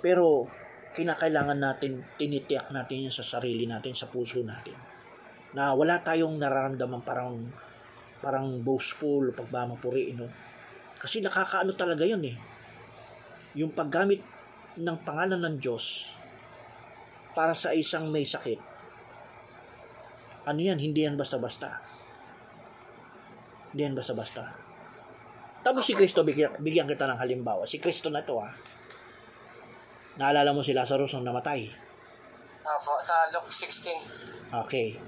Pero, kinakailangan natin, tinitiyak natin yun sa sarili natin, sa puso natin. Na wala tayong nararamdaman parang parang boastful, pagmamapuri, no? Kasi nakakaano talaga yun eh. Yung paggamit ng pangalan ng Diyos para sa isang may sakit. Ano yan? Hindi yan basta-basta. Hindi yan basta-basta. Tapos si Kristo, bigyan, bigyan kita ng halimbawa. Si Kristo na to ah. Naalala mo si Lazarus nung namatay. Opo, sa Luke 16. Okay.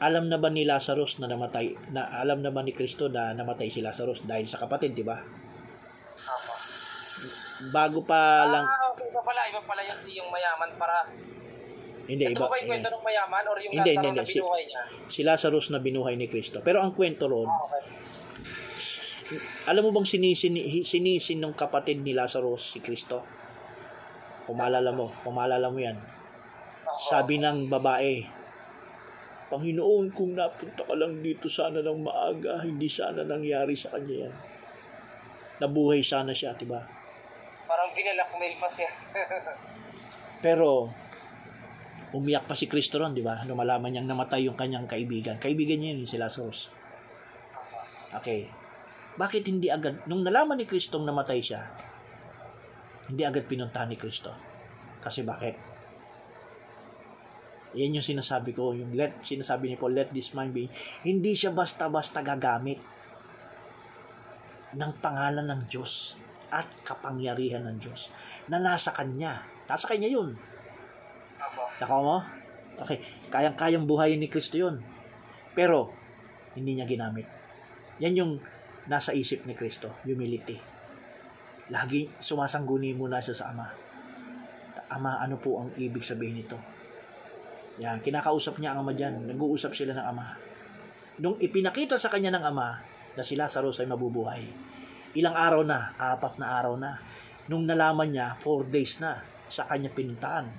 Alam na ba ni Lazarus na namatay, na alam na ba ni Kristo na namatay si Lazarus dahil sa kapatid, di ba? Opo. Bago pa lang, Ah, okay. Iba pala, iba pala yung, yung mayaman para... hindi, Ito iba, ba yung kwento eh, ng mayaman or yung Hindi, Lazaro hindi, na hindi. Si- binuhay niya? si Lazarus na binuhay ni Kristo. Pero ang kwento ron, Ah, okay. alam mo bang sinisin, sinisin ng kapatid ni Lazarus si Kristo? Kumalala mo, kumalala mo yan. Sabi ng babae, Panginoon, kung napunta ka lang dito sana ng maaga, hindi sana nangyari sa kanya yan. Nabuhay sana siya, di ba? Parang binalakmail pa siya. Pero, umiyak pa si Kristo ron, di ba? Nung malaman niyang namatay yung kanyang kaibigan. Kaibigan niya yun, si Lazarus. Okay. Bakit hindi agad, nung nalaman ni Kristong namatay siya, hindi agad pinuntahan ni Kristo? Kasi bakit? Yan yung sinasabi ko, yung let, sinasabi ni Paul, let this mind be, hindi siya basta-basta gagamit ng pangalan ng Diyos at kapangyarihan ng Diyos na nasa Kanya. Nasa Kanya yun. Nakaw mo? Okay. Kayang-kayang buhayin ni Kristo yun. Pero, hindi niya ginamit. Yan yung nasa isip ni Kristo. Humility. Lagi sumasangguni muna siya sa Ama. Ama, ano po ang ibig sabihin nito? Yan, kinakausap niya ang Ama dyan. Nag-uusap sila ng Ama. Nung ipinakita sa kanya ng Ama na si Lazarus ay mabubuhay, ilang araw na, apat na araw na. Nung nalaman niya, four days na sa kanya pinuntaan.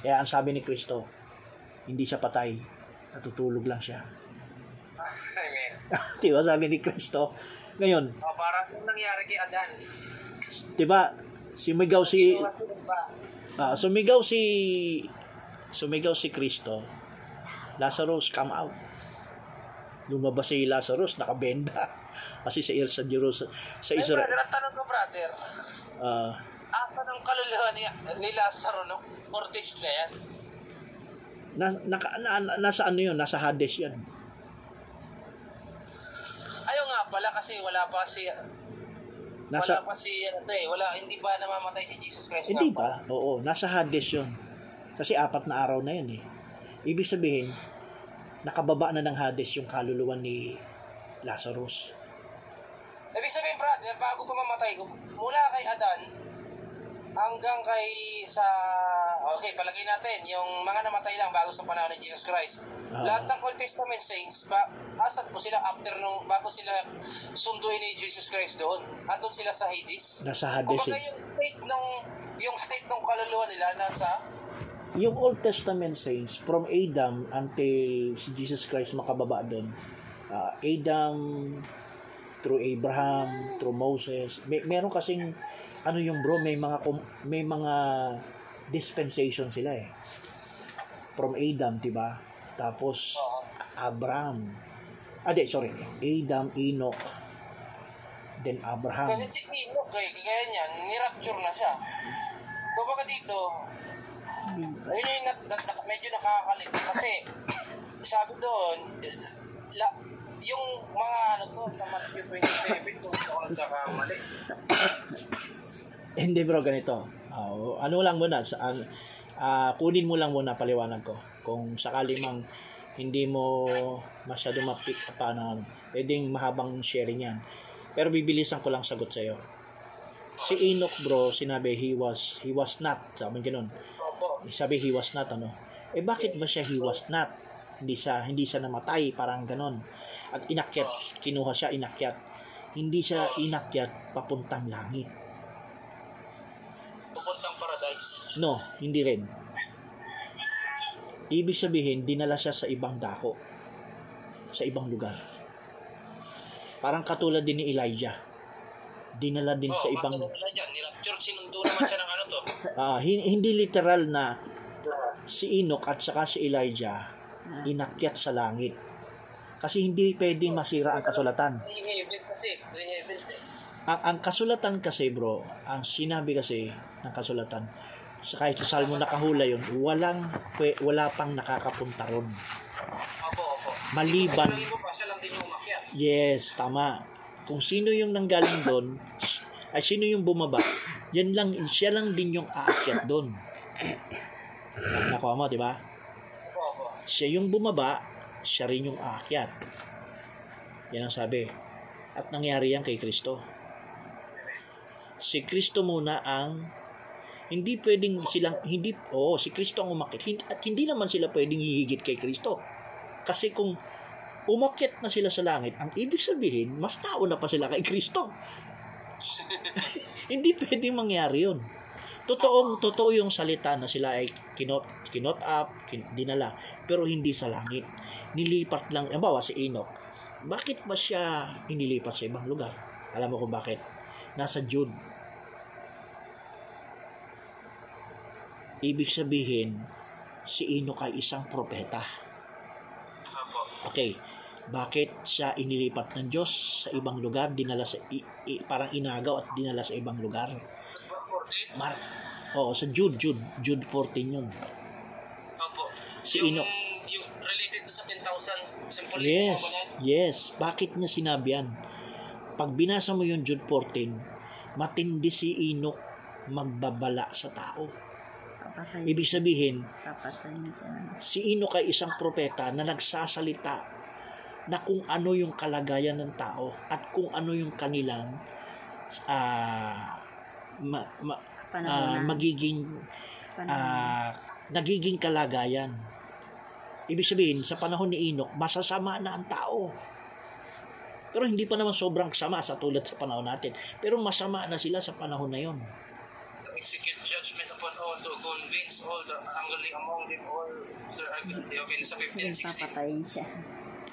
Kaya ang sabi ni Kristo, hindi siya patay, natutulog lang siya. Amen. Di ba sabi ni Kristo? Ngayon, Oh, parang yung nangyari kay Adan. di ba, sumigaw si, ah, sumigaw si, sumigaw si Kristo, Lazarus, come out. Lumabas si Lazarus, nakabenda. Kasi sa, sa Jerusalem, sa Ay, Israel, brother, ang tanong ko, brother. ah, Asa ng kaluluwa ni, ni Lazaro, no? Ortiz na yan. na, naka, na, na- nasa ano yun, nasa Hades yan. Pala kasi wala pa si... Nasa, wala pa si, ano to eh, wala, hindi ba namamatay si Jesus Christ? Hindi ba? Oo, nasa Hades yun. Kasi apat na araw na yun eh. Ibig sabihin, nakababa na ng Hades yung kaluluwa ni Lazarus. Ibig sabihin, brother, bago pa mamatay ko, mula kay Adan, hanggang kay sa... Okay, palagay natin, yung mga namatay lang bago sa panahon ni Jesus Christ. Ah. Lahat ng Old Testament saints, ba, asan po sila after nung, bago sila sunduin ni Jesus Christ doon? Andun sila sa Hades? Nasa Hades Kumbaga eh. yung state nung yung state ng kaluluwa nila nasa Yung Old Testament saints, from Adam until si Jesus Christ makababa doon, ah, Adam, through Abraham, through Moses, may, meron kasing, ano yung bro, may mga, may mga dispensation sila eh. From Adam, di ba? Tapos, Abraham. Ah, di, sorry. Adam, Enoch, then kasi Abraham. si Enoch eh, kagaya niyan, nirapture na siya. Kumbaga dito, ayun yung nat, nat, nat- medyo nakakalito kasi sabi doon, la, yung mga ano to, sa Matthew 27, kung ako nagkakamali. Hindi bro, ganito. Ah, ano lang muna, sa, an- ah, kunin mo lang muna paliwanag ko. Kung sakali mang hindi mo masyado ma-pick up na ano, pwedeng mahabang sharing yan. Pero bibilisan ko lang sagot sa'yo. Si Enoch bro, sinabi he was, he was not, sabi ganun. Sabi he was not, ano. Eh bakit ba siya he was not? Hindi siya, hindi siya namatay, parang ganon. At inakyat, kinuha siya, inakyat. Hindi siya inakyat papuntang langit. Pupuntang paradise. No, hindi rin. Ibig sabihin, dinala siya sa ibang dako. Sa ibang lugar. Parang katulad din ni Elijah. dinala din sa Oh, ibang magdadala dyan. Nirapture, sinundo naman siya ng ano to. hin- hindi literal na si Enoch at saka si Elijah inakyat sa langit. Kasi hindi pwedeng masira ang kasulatan. Heavens eh. Ang, ang kasulatan kasi bro, ang sinabi kasi ng kasulatan, sa kahit sa Salmo nakahula yun, walang, wala pang nakakapunta ron. Opo, opo. Maliban, yes, tama. Kung sino yung nanggaling doon, ay sino yung bumaba, yan lang, siya lang din yung aakyat doon. Nakuha mo, di ba? Siya yung bumaba, siya rin yung aakyat. Yan ang sabi. At nangyari yan kay Kristo. Si Kristo muna ang hindi pwedeng silang hindi oh si Kristo ang umakyat Hin- at hindi naman sila pwedeng hihigit kay Kristo. Kasi kung umakyat na sila sa langit, ang ibig sabihin, mas tao na pa sila kay Kristo. hindi pwedeng mangyari yun. Totoong totoo yung salita na sila ay kinot kinot up, kin, dinala, pero hindi sa langit. Nilipat lang, halimbawa si Enoch. Bakit ba siya inilipat sa ibang lugar? Alam mo kung bakit? Nasa Jude. Ibig sabihin, si Enoch ay isang propeta. Okay, bakit siya inilipat ng Diyos sa ibang lugar, dinala sa i- i- parang inagaw at dinala sa ibang lugar? Nagback 14? Mark. Oo, sa Jude, Jude, Jude 14 yun. Opo. Si Enoch. Yung related to sa 10,000 simple Yes, yes. Bakit niya sinabi yan? Pag binasa mo yung Jude 14, matindi si Enoch magbabala sa tao. Papatay. Ibig sabihin, Papatay na siya. si Enoch ay isang propeta na nagsasalita na kung ano yung kalagayan ng tao at kung ano yung kanilang ah ma, ma, ah, na. magiging ah, nagiging kalagayan. Ibig sabihin, sa panahon ni Enoch, masasama na ang tao. Pero hindi pa naman sobrang sama sa tulad sa panahon natin. Pero masama na sila sa panahon na yon. Execute all, to convince all the ungodly among them all. Sir, okay, sa Sige, 15, 16. papatayin siya.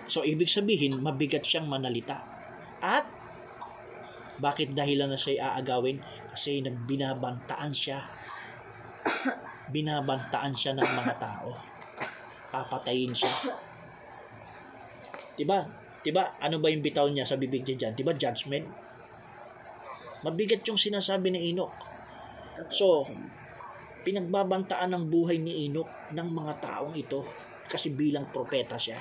So, ibig sabihin, mabigat siyang manalita. At, bakit dahilan na siya aagawin? Kasi nagbinabantaan siya. Binabantaan siya ng mga tao. Papatayin siya. Diba? Diba? Ano ba yung bitaw niya sa bibig niya dyan? Diba judgment? Mabigat yung sinasabi ni Enoch. So. Pinagbabantaan ng buhay ni Enoch ng mga taong ito kasi bilang propeta siya.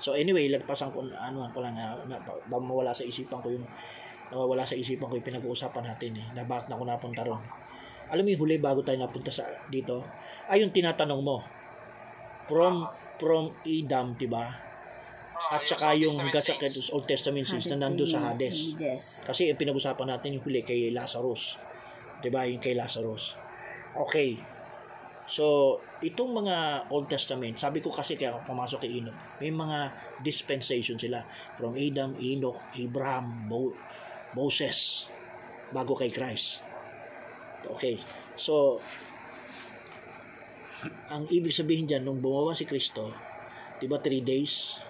So anyway, lagpasan ko ano ko lang na, na, mawala sa isipan ko yung nawawala sa isipan ko yung pinag-uusapan natin eh. Na bakit na ako napunta ron. Alam mo yung huli bago tayo napunta sa dito, ay yung tinatanong mo. From from Edom, 'di ba? Ah, At saka yung saints. Old Testament saints na nando sa Hades. Hades. Kasi yung pinag-usapan natin yung huli kay Lazarus. 'Di ba? Yung kay Lazarus. Okay. So, itong mga Old Testament, sabi ko kasi kaya pumasok kay Enoch, may mga dispensation sila. From Adam, Enoch, Abraham, Mo- Moses, bago kay Christ. Okay. So, ang ibig sabihin dyan, nung bumawa si Kristo, di ba 3 days?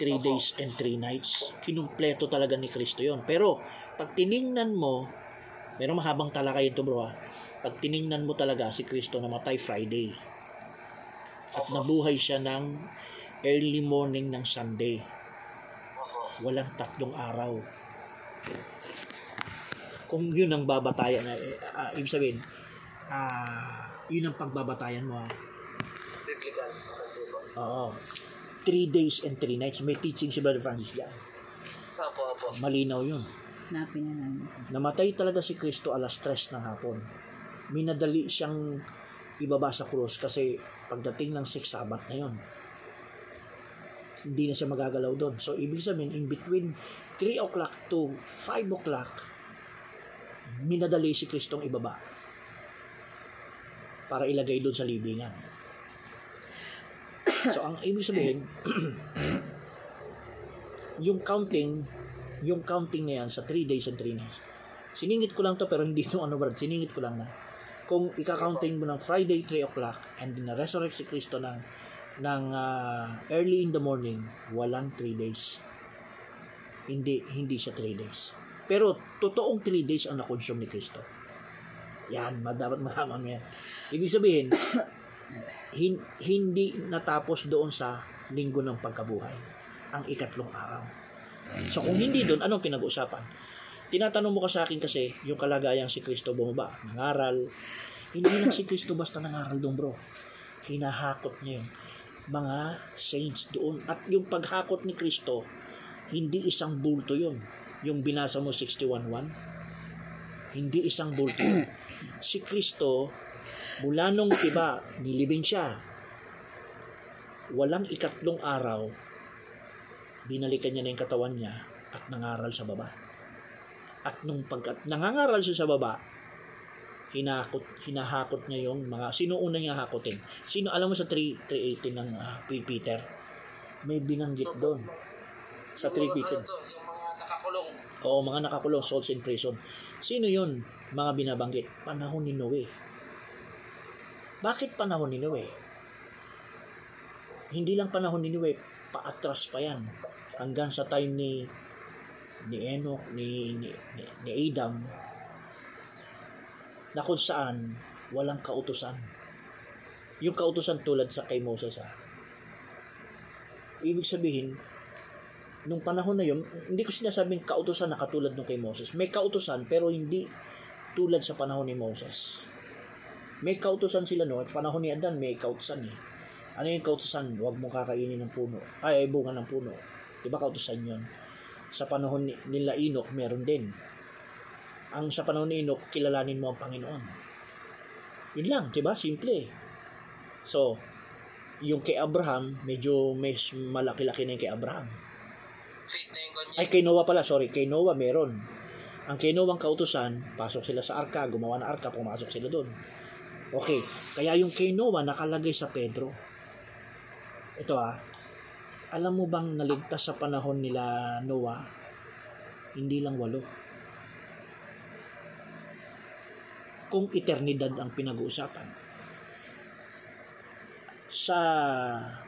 3 Opo. days and 3 nights. Kinumpleto talaga ni Kristo yon. Pero, pag tiningnan mo, meron mahabang talakay ito bro ha. Pag tiningnan mo talaga si Kristo namatay Friday. At nabuhay siya ng early morning ng Sunday. Walang tatlong araw. Kung yun ang babatayan, na uh, ibig sabihin, ah, yun ang pagbabatayan mo ha. Oo. Three days and three nights. May teaching si Brother Francis dyan. Opo, opo. Malinaw yun. Na namin. Namatay talaga si Kristo alas 3 ng hapon. Minadali siyang ibaba sa krus kasi pagdating ng 6 Sabat na yon. Hindi na siya magagalaw doon. So, ibig sabihin, in between 3 o'clock to 5 o'clock, minadali si Kristong ibaba para ilagay doon sa libingan. So, ang ibig sabihin, yung counting, yung counting na yan sa 3 days and 3 nights, siningit ko lang to pero hindi to ano Brad, siningit ko lang na kung ika-counting mo ng Friday 3 o'clock and then na-resurrect si Kristo ng ng ah, early in the morning, walang 3 days. Hindi, hindi siya 3 days. Pero totoong 3 days ang na-consume ni Kristo. Yan, dapat malaman mo yan. Ibig sabihin, hin- hindi natapos doon sa linggo ng pagkabuhay. Ang ikatlong araw. So kung hindi doon, anong pinag-uusapan? Tinatanong mo ka sa akin kasi yung kalagayang si Kristo bumaba at nangaral. Hindi lang si Kristo basta nangaral doon bro. Hinahakot niya yung mga saints doon. At yung paghakot ni Kristo, hindi isang bulto yun. Yung binasa mo 61.1, hindi isang bulto. Si Kristo, mula nung iba, nilibing siya. Walang ikatlong araw, binalikan niya na yung katawan niya at nangaral sa baba. At nung pagkat nangangaral siya sa baba, hinakot, hinahakot niya yung mga, sino una niya hakotin? Sino, alam mo sa 3, 318 ng ah, Peter? May binanggit doon. Sa 3 Yung mga, Peter. yung mga nakakulong. Oo, mga nakakulong, souls in prison. Sino yun? Mga binabanggit. Panahon ni Noe. Bakit panahon ni Noe? Hindi lang panahon ni Noe, paatras pa yan. Hanggang sa time ni ni Enoch, ni, ni, ni, ni Adam, na kung saan walang kautusan. Yung kautusan tulad sa kay Moses ha. Ibig sabihin, nung panahon na yun, hindi ko sinasabing kautusan na katulad nung kay Moses. May kautusan pero hindi tulad sa panahon ni Moses. May kautusan sila no, at panahon ni Adan may kautusan eh. Ano yung kautusan? Huwag mo kakainin ng puno. Ay, ay bunga ng puno. Di ba kautusan yun? Sa panahon ni, nila Enoch, meron din. Ang sa panahon ni Enoch, kilalanin mo ang Panginoon. Yun lang, di ba? Simple. So, yung kay Abraham, medyo may malaki-laki na yung kay Abraham. Ay, kay Noah pala, sorry. Kay Noah meron. Ang kay Noah ang kautusan, pasok sila sa arka, gumawa ng arka, pumasok sila doon. Okay, kaya yung kay Noah nakalagay sa Pedro. Ito ah, alam mo bang naligtas sa panahon nila Noah? Hindi lang walo. Kung eternidad ang pinag-uusapan. Sa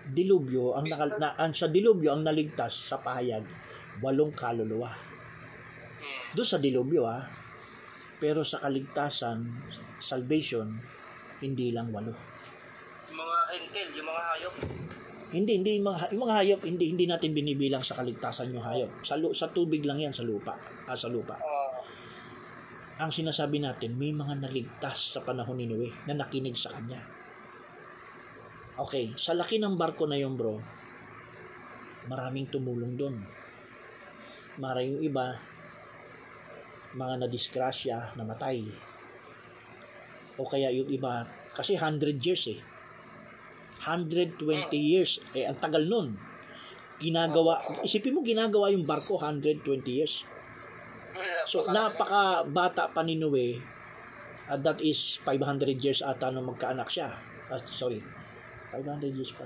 dilubyo, ang, nakal- na, ang sa dilubyo ang naligtas sa pahayag, walong kaluluwa. Doon sa dilubyo ah. Pero sa kaligtasan, salvation, hindi lang walo. Yung mga entel, yung mga hayop. Hindi, hindi yung mga, yung mga hayop, hindi hindi natin binibilang sa kaligtasan yung hayop. Sa lu- sa tubig lang 'yan sa lupa, ah, sa lupa. Ah, Ang sinasabi natin, may mga naligtas sa panahon ni Noe na nakinig sa kanya. Okay, sa laki ng barko na yun, bro, maraming tumulong doon. Maraming iba, mga nadisgrasya, namatay. O kaya yung iba, kasi 100 years eh. 120 years, eh ang tagal nun. Ginagawa, isipin mo ginagawa yung barko 120 years. So, napaka bata pa ni Noe. At that is 500 years ata nung magkaanak siya. Ah, sorry. 500 years pa.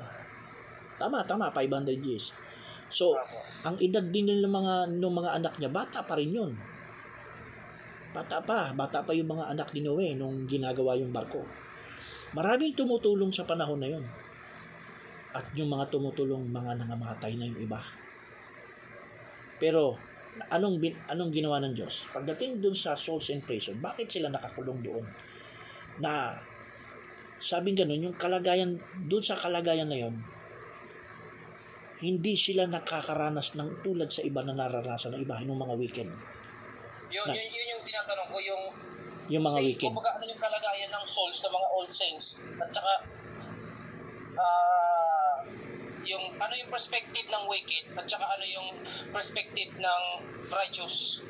Tama, tama, 500 years. So, ang edad din ng mga ng mga anak niya, bata pa rin 'yun. Bata pa, bata pa yung mga anak ni Noe nung ginagawa yung barko. Maraming tumutulong sa panahon na 'yon. At yung mga tumutulong, mga nangamatay na yung iba. Pero, anong bin, anong ginawa ng Diyos? Pagdating dun sa souls in prison, bakit sila nakakulong doon? Na sabing ganun, yung kalagayan, dun sa kalagayan na yon, hindi sila nakakaranas ng tulad sa iba na nararanasan ng iba, yung mga wicked. Yun, Na- yun, yun yung tinatanong ko, yung Yung mga saint, wicked. kumbaga, ano yung kalagayan ng souls ng mga old saints. At saka, ah, yung, ano yung perspective ng wicked, at saka ano yung perspective ng righteous.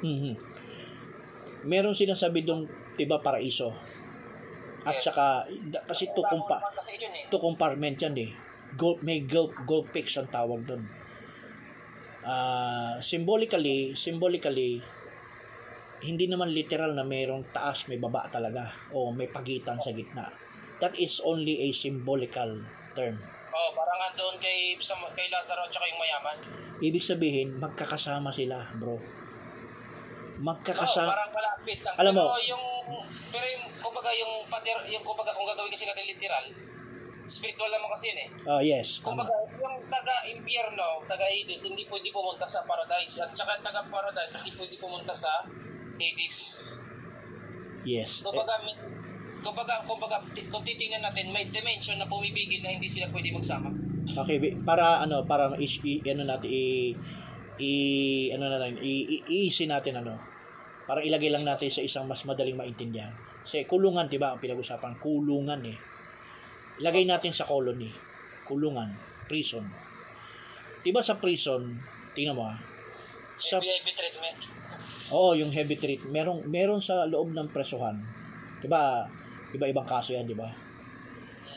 Mhm. Meron sinasabi dong tiba paraiso. At Yes. saka, da- kasi to, eh. to compartment yan eh. Gold, may gold, gold picks ang tawag doon. Ah, symbolically, symbolically, hindi naman literal na mayroong taas, may baba talaga. O may pagitan sa gitna. That is only a symbolical term. Oh, parang andun kay, sa, kay Lazaro at saka yung mayaman. Ibig sabihin, magkakasama sila, bro. Magkakasama. parang malapit lang. Alam pero mo- yung, pero yung, kumbaga yung, pader, yung kumbaga kung gagawin kasi natin literal, spiritual naman kasi yun eh. Oh, yes. Kung Tama. baga, yung taga-impyerno, taga-Hades, hindi pwede pumunta sa paradise. At saka taga-paradise, hindi pwede pumunta sa Hades. Yes. Kung Eh, baga, may- kung baga, kung titingnan natin, may dimension na pumibigil na hindi sila pwede magsama. Okay, para ano, para i, i ano natin i i ano natin, i, i easy natin ano. Para ilagay lang natin sa isang mas madaling maintindihan. Kasi kulungan, 'di ba? Ang pinag-usapan, kulungan eh. Ilagay natin sa colony. Kulungan, prison. 'Di ba sa prison, tingnan mo ah. Sa VIP treatment. Oo, yung heavy treat. Merong meron sa loob ng presuhan. 'Di ba? Iba-ibang kaso 'yan, 'di ba?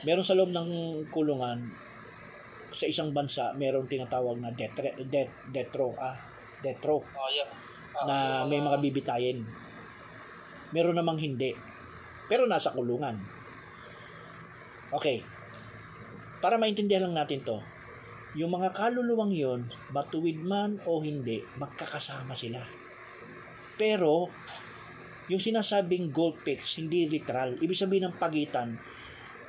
Meron sa loob ng kulungan sa isang bansa, meron tinatawag na death death death row, ah, death row Oh, yeah. Ah, na may mga bibitayin. Meron namang hindi. Pero nasa kulungan. Okay. Para maintindihan lang natin 'to. Yung mga kaluluwang 'yon, matuwid man o hindi, magkakasama sila. Pero yung sinasabing gold picks, hindi literal. Ibig sabihin ng pagitan,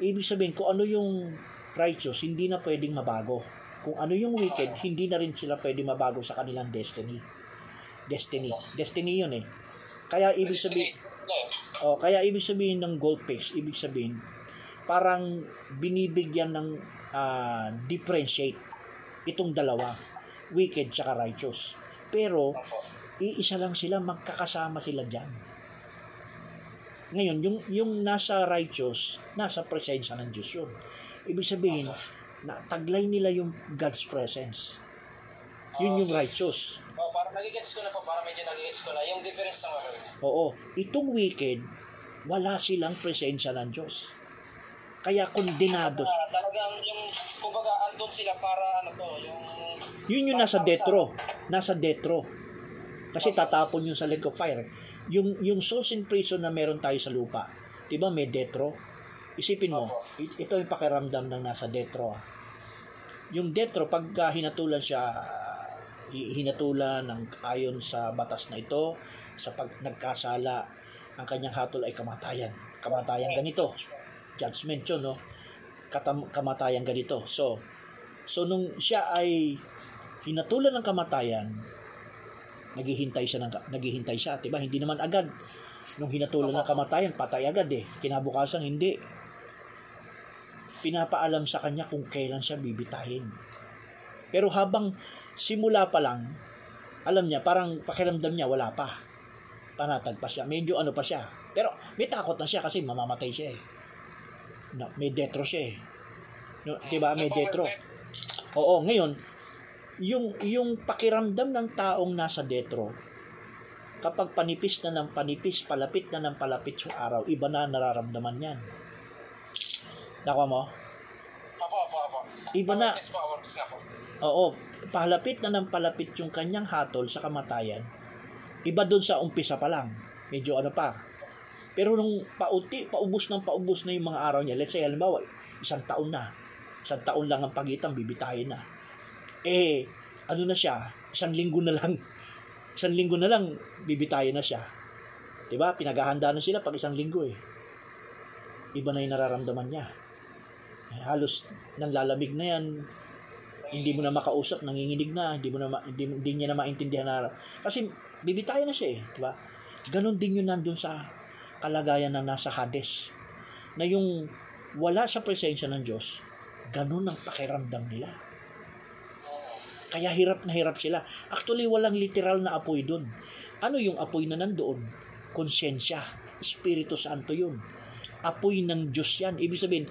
ibig sabihin kung ano yung righteous, hindi na pwedeng mabago. Kung ano yung wicked, hindi na rin sila pwedeng mabago sa kanilang destiny. Destiny. Destiny yun eh. Kaya ibig sabihin, oh, kaya ibig sabihin ng gold picks, ibig sabihin, parang binibigyan ng ah, differentiate itong dalawa, wicked tsaka righteous. Pero, iisa lang sila, magkakasama sila dyan. Ngayon, yung, yung nasa righteous, nasa presensya ng Diyos yun. Ibig sabihin, na taglay nila yung God's presence. Yun yung righteous. Oh, para nagigets ko na po, para medyo nagigets ko na. Yung difference ng ano. Oo. Itong wicked, wala silang presensya ng Diyos. Kaya kondenados. Ah, talagang yung, kumbaga, andun sila para ano to, yung... Yun yung nasa death row. Nasa death row. Kasi tatapon yun sa lake of fire. Yung, yung souls in prison na meron tayo sa lupa. Diba may death row? Isipin mo, it- ito yung pakiramdam ng nasa death row. ah. Yung death row, pagka hinatulan siya, hi- hinatulan ng ayon sa batas na ito, sa pag nagkasala, ang kanyang hatol ay kamatayan. Kamatayan ganito. Judgment yun, no? Katam- kamatayan ganito. So, so nung siya ay hinatulan ng kamatayan, naghihintay siya ng naghihintay siya, 'di ba? Hindi naman agad. Nung hinatulan ng kamatayan, patay agad eh. Kinabukasan hindi. Pinapaalam sa kanya kung kailan siya bibitahin. Pero habang simula pa lang, alam niya, parang pakiramdam niya wala pa. Panatag pa siya. Medyo ano pa siya. Pero may takot na siya kasi mamamatay siya eh. No, may detro siya eh. No, 'Di ba? May detro. Oo, ngayon, yung yung pakiramdam ng taong nasa detro, kapag panipis na ng panipis, palapit na ng palapit yung araw, iba na nararamdaman yan. Nakuha mo? Apo, apo, apo. Iba na. Oo, palapit na ng palapit yung kanyang hatol sa kamatayan, iba doon sa umpisa pa lang. Medyo ano pa. Pero nung pauti, paubos ng paubos na yung mga araw niya, let's say, halimbawa, isang taon na. Isang taon lang ang pagitan, bibitayin na. Eh, ano na siya, isang linggo na lang. Isang linggo na lang, bibitayin na siya. ba? Pinaghahanda na sila pag isang linggo eh. Iba na yung nararamdaman niya. Eh, halos nanlalamig na yan, hindi mo na makausap, nanginginig na, hindi mo na ma- hindi, hindi niya na maintindihan na kasi bibitayan na siya eh, di ba? Ganon din yun nandun sa kalagayan na nasa Hades. Na yung wala sa presensya ng Diyos, ganon ang pakiramdam nila. Kaya hirap na hirap sila. Actually, walang literal na apoy doon. Ano yung apoy na nandoon? Konsyensya. Espiritu Santo yun. Apoy ng Diyos yan. Ibig sabihin,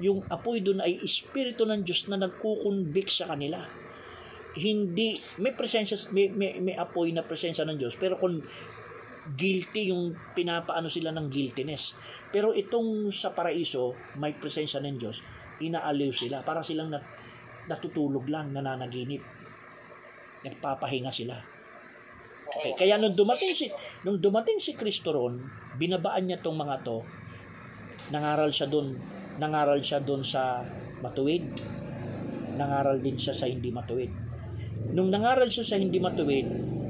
yung apoy doon ay espiritu ng Diyos na nagkukonvict sa kanila. Hindi, may presensya, may, may, may apoy na presensya ng Diyos, pero kung guilty yung pinapaano sila ng guiltiness. Pero itong sa paraiso, may presensya ng Diyos, inaaliw sila. Para silang nat, natutulog lang, nananaginip. Nagpapahinga sila. Okay, kaya nung dumating si nung dumating si Kristo ron, binabaan niya tong mga to. Nangaral siya doon, nangaral siya doon sa matuwid. Nangaral din siya sa hindi matuwid. Nung nangaral siya sa hindi matuwid,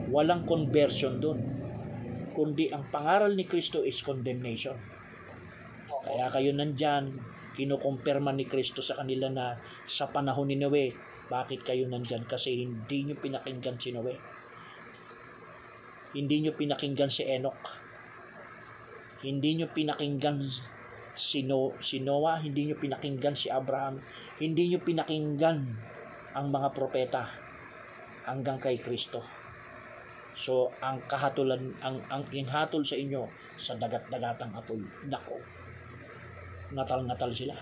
walang conversion doon. Kundi ang pangaral ni Kristo is condemnation. Kaya kayo nandyan, kinukumpirma ni Kristo sa kanila na sa panahon ni Noe, bakit kayo nandyan? Kasi hindi nyo pinakinggan si Noe. Hindi nyo pinakinggan si Enoch. Hindi nyo pinakinggan si, no, si Noah. Hindi nyo pinakinggan si Abraham. Hindi nyo pinakinggan ang mga propeta hanggang kay Kristo. So, ang kahatulan, ang, ang inhatol sa inyo sa dagat-dagatang apoy, nako, ngatal-ngatal sila.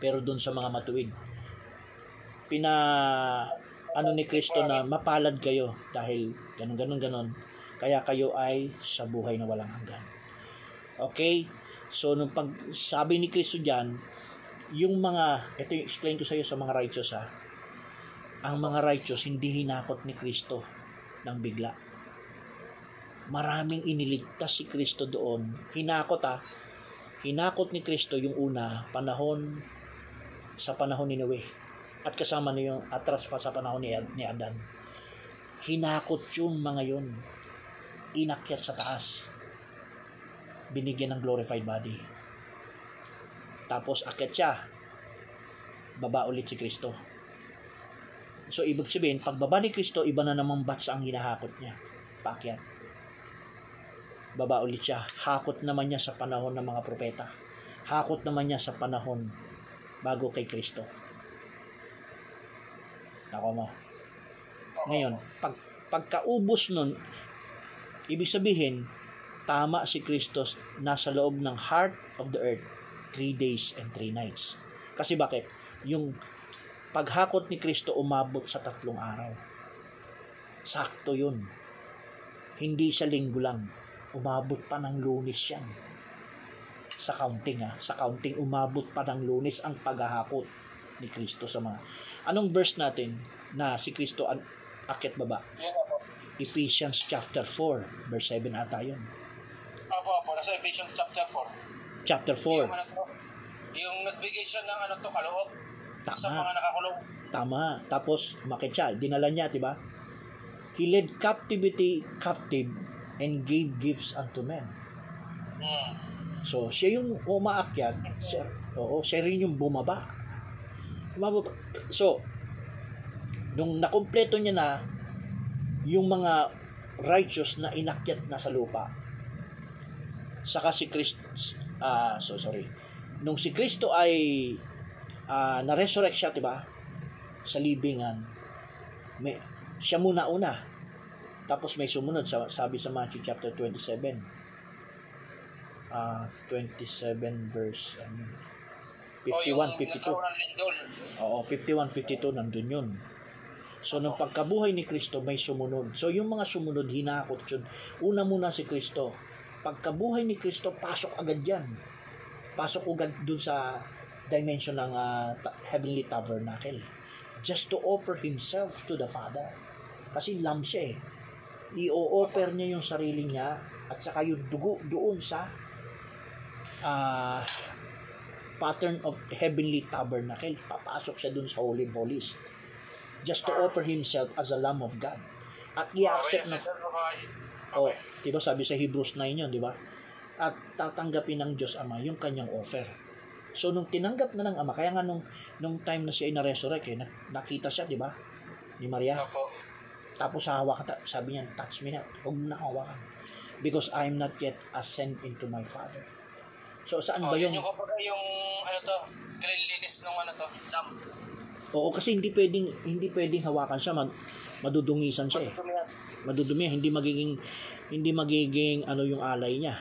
Pero doon sa mga matuwid, pina, ano ni Kristo na mapalad kayo dahil ganun, ganun, ganun. Kaya kayo ay sa buhay na walang hanggan. Okay? So, nung pag sabi ni Kristo dyan, yung mga, ito yung explain ko sa iyo sa mga righteous ha, ang mga righteous hindi hinakot ni Kristo ng bigla. Maraming iniligtas si Kristo doon. Hinakot ah. Hinakot ni Kristo yung una, panahon sa panahon ni Noe. At kasama na yung atras pa sa panahon ni, ni Adan. Hinakot yung mga yun. Inakyat sa taas. Binigyan ng glorified body. Tapos akyat siya. Baba ulit si Kristo. So, ibig sabihin, pagbaba ni Kristo, iba na namang batch ang hinahakot niya. Paakyat. Baba ulit siya. Hakot naman niya sa panahon ng mga propeta. Hakot naman niya sa panahon bago kay Kristo. Nako mo. Ngayon, pag, pagkaubos nun, ibig sabihin, tama si Kristo nasa loob ng heart of the earth, three days and three nights. Kasi bakit? Yung paghakot ni Kristo umabot sa tatlong araw. Sakto yun. Hindi siya linggo lang. Umabot pa ng lunes yan. Sa counting ha. Sa counting umabot pa ng lunes ang paghahakot ni Kristo sa mga... Anong verse natin na si Kristo an akit baba? Ephesians chapter 4, verse 7 ata yun. Apo, apo. Nasa Ephesians chapter 4. Chapter Yung 4. ano to, yung nagbigay siya ng ano to, kaloob sa Tama. mga nakakulong. Tama. Tapos, umakit siya. Dinala niya, di ba? He led captivity captive and gave gifts unto men. Hmm. So, siya yung umaakyat. Siya, oo, siya rin yung bumaba. Bumaba. So, nung nakumpleto niya na yung mga righteous na inakyat na sa lupa, saka si Kristo, ah, so sorry, nung si Kristo ay ah, na-resurrect siya, diba? Sa libingan, may, siya muna una. Tapos may sumunod, sa, sabi sa Matthew chapter 27, ah 27 verse O yung 51, 52. nagkaroon ng lindol. Oo, 51, 52, nandun yun. So, nung pagkabuhay ni Kristo, may sumunod. So, yung mga sumunod, hinakot yun. Una muna si Kristo. Pagkabuhay ni Kristo, pasok agad yan. Pasok agad dun sa dimension ng ah, ta- heavenly tabernacle. Just to offer himself to the Father. Kasi lamb siya eh. I-offer niya yung sarili niya at saka yung dugo doon sa ah pattern of heavenly tabernacle. Papasok siya dun sa Holy of Holies. Just to offer himself as a Lamb of God. At i-accept na, oh, di ba sabi sa Hebrews 9 yun, di ba? At tatanggapin ng Diyos Ama yung kanyang offer. So, nung tinanggap na ng Ama, kaya nga nung, nung time na siya ay na-resurrect, eh, na- nakita siya, di ba? Ni Maria. Opo. Tapos hahawakan, ta- sabi niya, touch me na. Huwag mo na hawakan. Because I am not yet ascend into my Father. So, saan Oh, ba yun yung... yung kumbaga yung ano to, cleanliness ng ano to, lamp. Oo, kasi hindi pwedeng hindi pwedeng hawakan siya, mag, madudungisan siya eh. Madudumi, hindi magiging hindi magiging ano yung alay niya.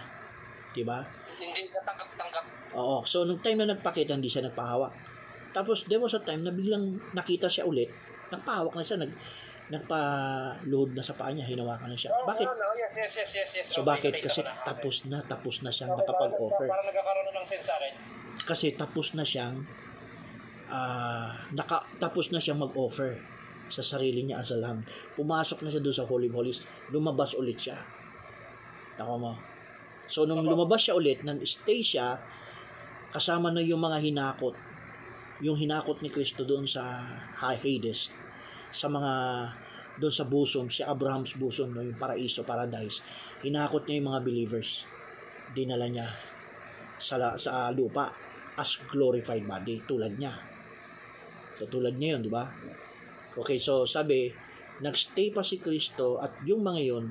'Di ba? Hindi natanggap-tanggap. Oo. So nung time na nagpakita, hindi siya nagpahawak. Tapos there was a time na biglang nakita siya ulit, nagpahawak na siya, nag nagpa-load na sa paa niya, hinawakan na siya. Oh, Bakit? no, no, yes, yes, yes, yes, yes. So Okay, bakit? Kasi ako na. tapos na, tapos na siyang Okay, nakapag-offer. Parang nagkakaroon na ng sense sa akin. Kasi tapos na siyang ah naka, tapos na siyang mag-offer sa sarili niya as a lamb. Pumasok na siya doon sa Holy of Holies. Lumabas ulit siya. Nako mo. So, nung lumabas siya ulit, nang stay siya, kasama na yung mga hinakot. Yung hinakot ni Kristo doon sa Hades. Sa mga, doon sa bosom, si Abraham's bosom, no, yung paraiso, paradise. Hinakot niya yung mga believers. Dinala niya sa, sa lupa. as glorified body tulad niya. So, tulad niya yun, di ba? Okay, so sabi, nagstay pa si Kristo at yung mga yun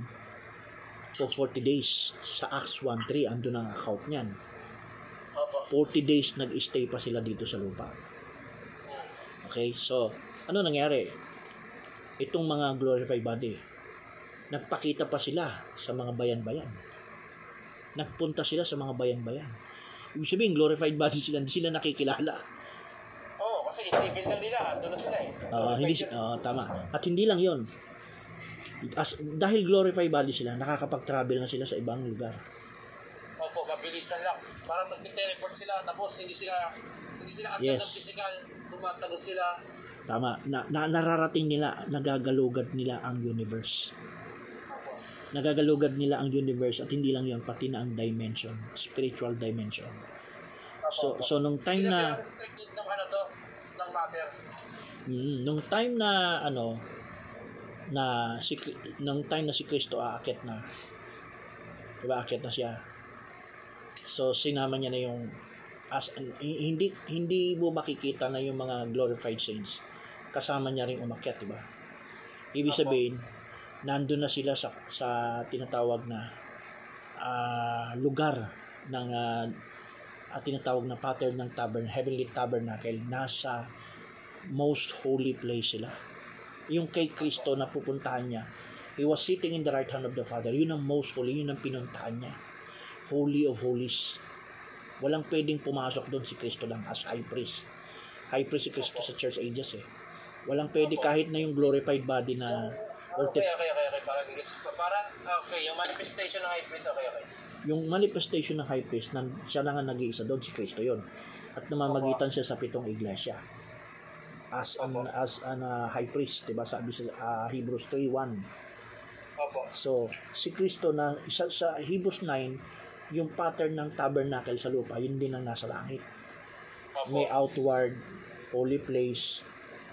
for 40 days sa Acts 1.3, andun ang account niyan. Opo. 40 days nag-stay pa sila dito sa lupa. Okay, so ano nangyari? Itong mga glorified body, nagpakita pa sila sa mga bayan-bayan. Nagpunta sila sa mga bayan-bayan. Ibig sabihin, glorified body sila, hindi sila nakikilala. Oo, kasi i-level lang nila. Doon na sila eh. Ah, hindi ah, tama. At hindi lang 'yon. As, dahil glorified body sila, nakakapag-travel na sila sa ibang lugar. Opo, mabilisan lang. Para mag-teleport sila, tapos hindi sila hindi sila Yes. ng physical, tumatago sila. Tama. Na, na nararating nila, nagagalugad nila ang universe. Nagagalugad nila ang universe at hindi lang 'yon, pati na ang dimension, spiritual dimension. So so nung time na ng ano to, ng matter. mm, nung time na ano na si nung time na si Kristo aakyat na. 'Di ba? Aakyat na siya. So sinama niya na yung as hi- hindi hindi mo makikita na yung mga glorified saints. Kasama niya ring umakyat, 'di ba? Ibig sabihin, nandun na sila sa sa tinatawag na ah, lugar ng ah, at tinatawag na pattern ng tabern, heavenly tabernacle, nasa most holy place sila. Yung kay Kristo na pupuntahan niya, he was sitting in the right hand of the Father. Yun ang most holy, yun ang pinuntahan niya. Holy of holies. Walang pwedeng pumasok doon si Kristo lang as high priest. High priest si Kristo sa church ages eh. Walang pwede kahit na yung glorified body na Okay, okay, okay, okay. Parang, parang, okay, yung manifestation ng high priest, okay, okay. yung manifestation ng high priest, nan, siya lang ang nag-iisa doon, si Kristo yon At namamagitan siya sa pitong iglesia. As an, Opo. as an uh, high priest, 'di ba? Sabi sa uh, Hebrews 3:1. Opo. So, si Kristo na sa, sa Hebrews 9, yung pattern ng tabernacle sa lupa, yun din ang nasa langit. Opo. May outward holy place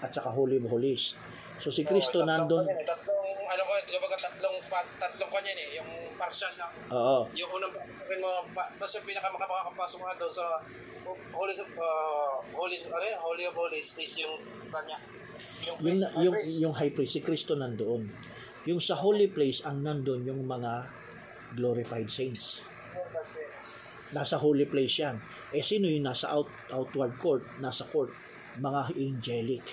at saka holy of holies. So si Kristo tatlong nandun. Tatlong, ano ko, kumbaga tatlong, tatlong kanya eh, yung partial lang. oo, Yung unang pasukin mo, tapos yung pinaka makakapasok nga doon sa Holy, uh, Holy, ano yun, Holy of Holies is yung kanya. Yung, yung, yung, yung high priest, si Kristo nandoon. Yung sa holy place, ang nandoon yung mga glorified saints. Nasa holy place yan. Eh, sino yung nasa out, outward court? Nasa court? Mga angelic.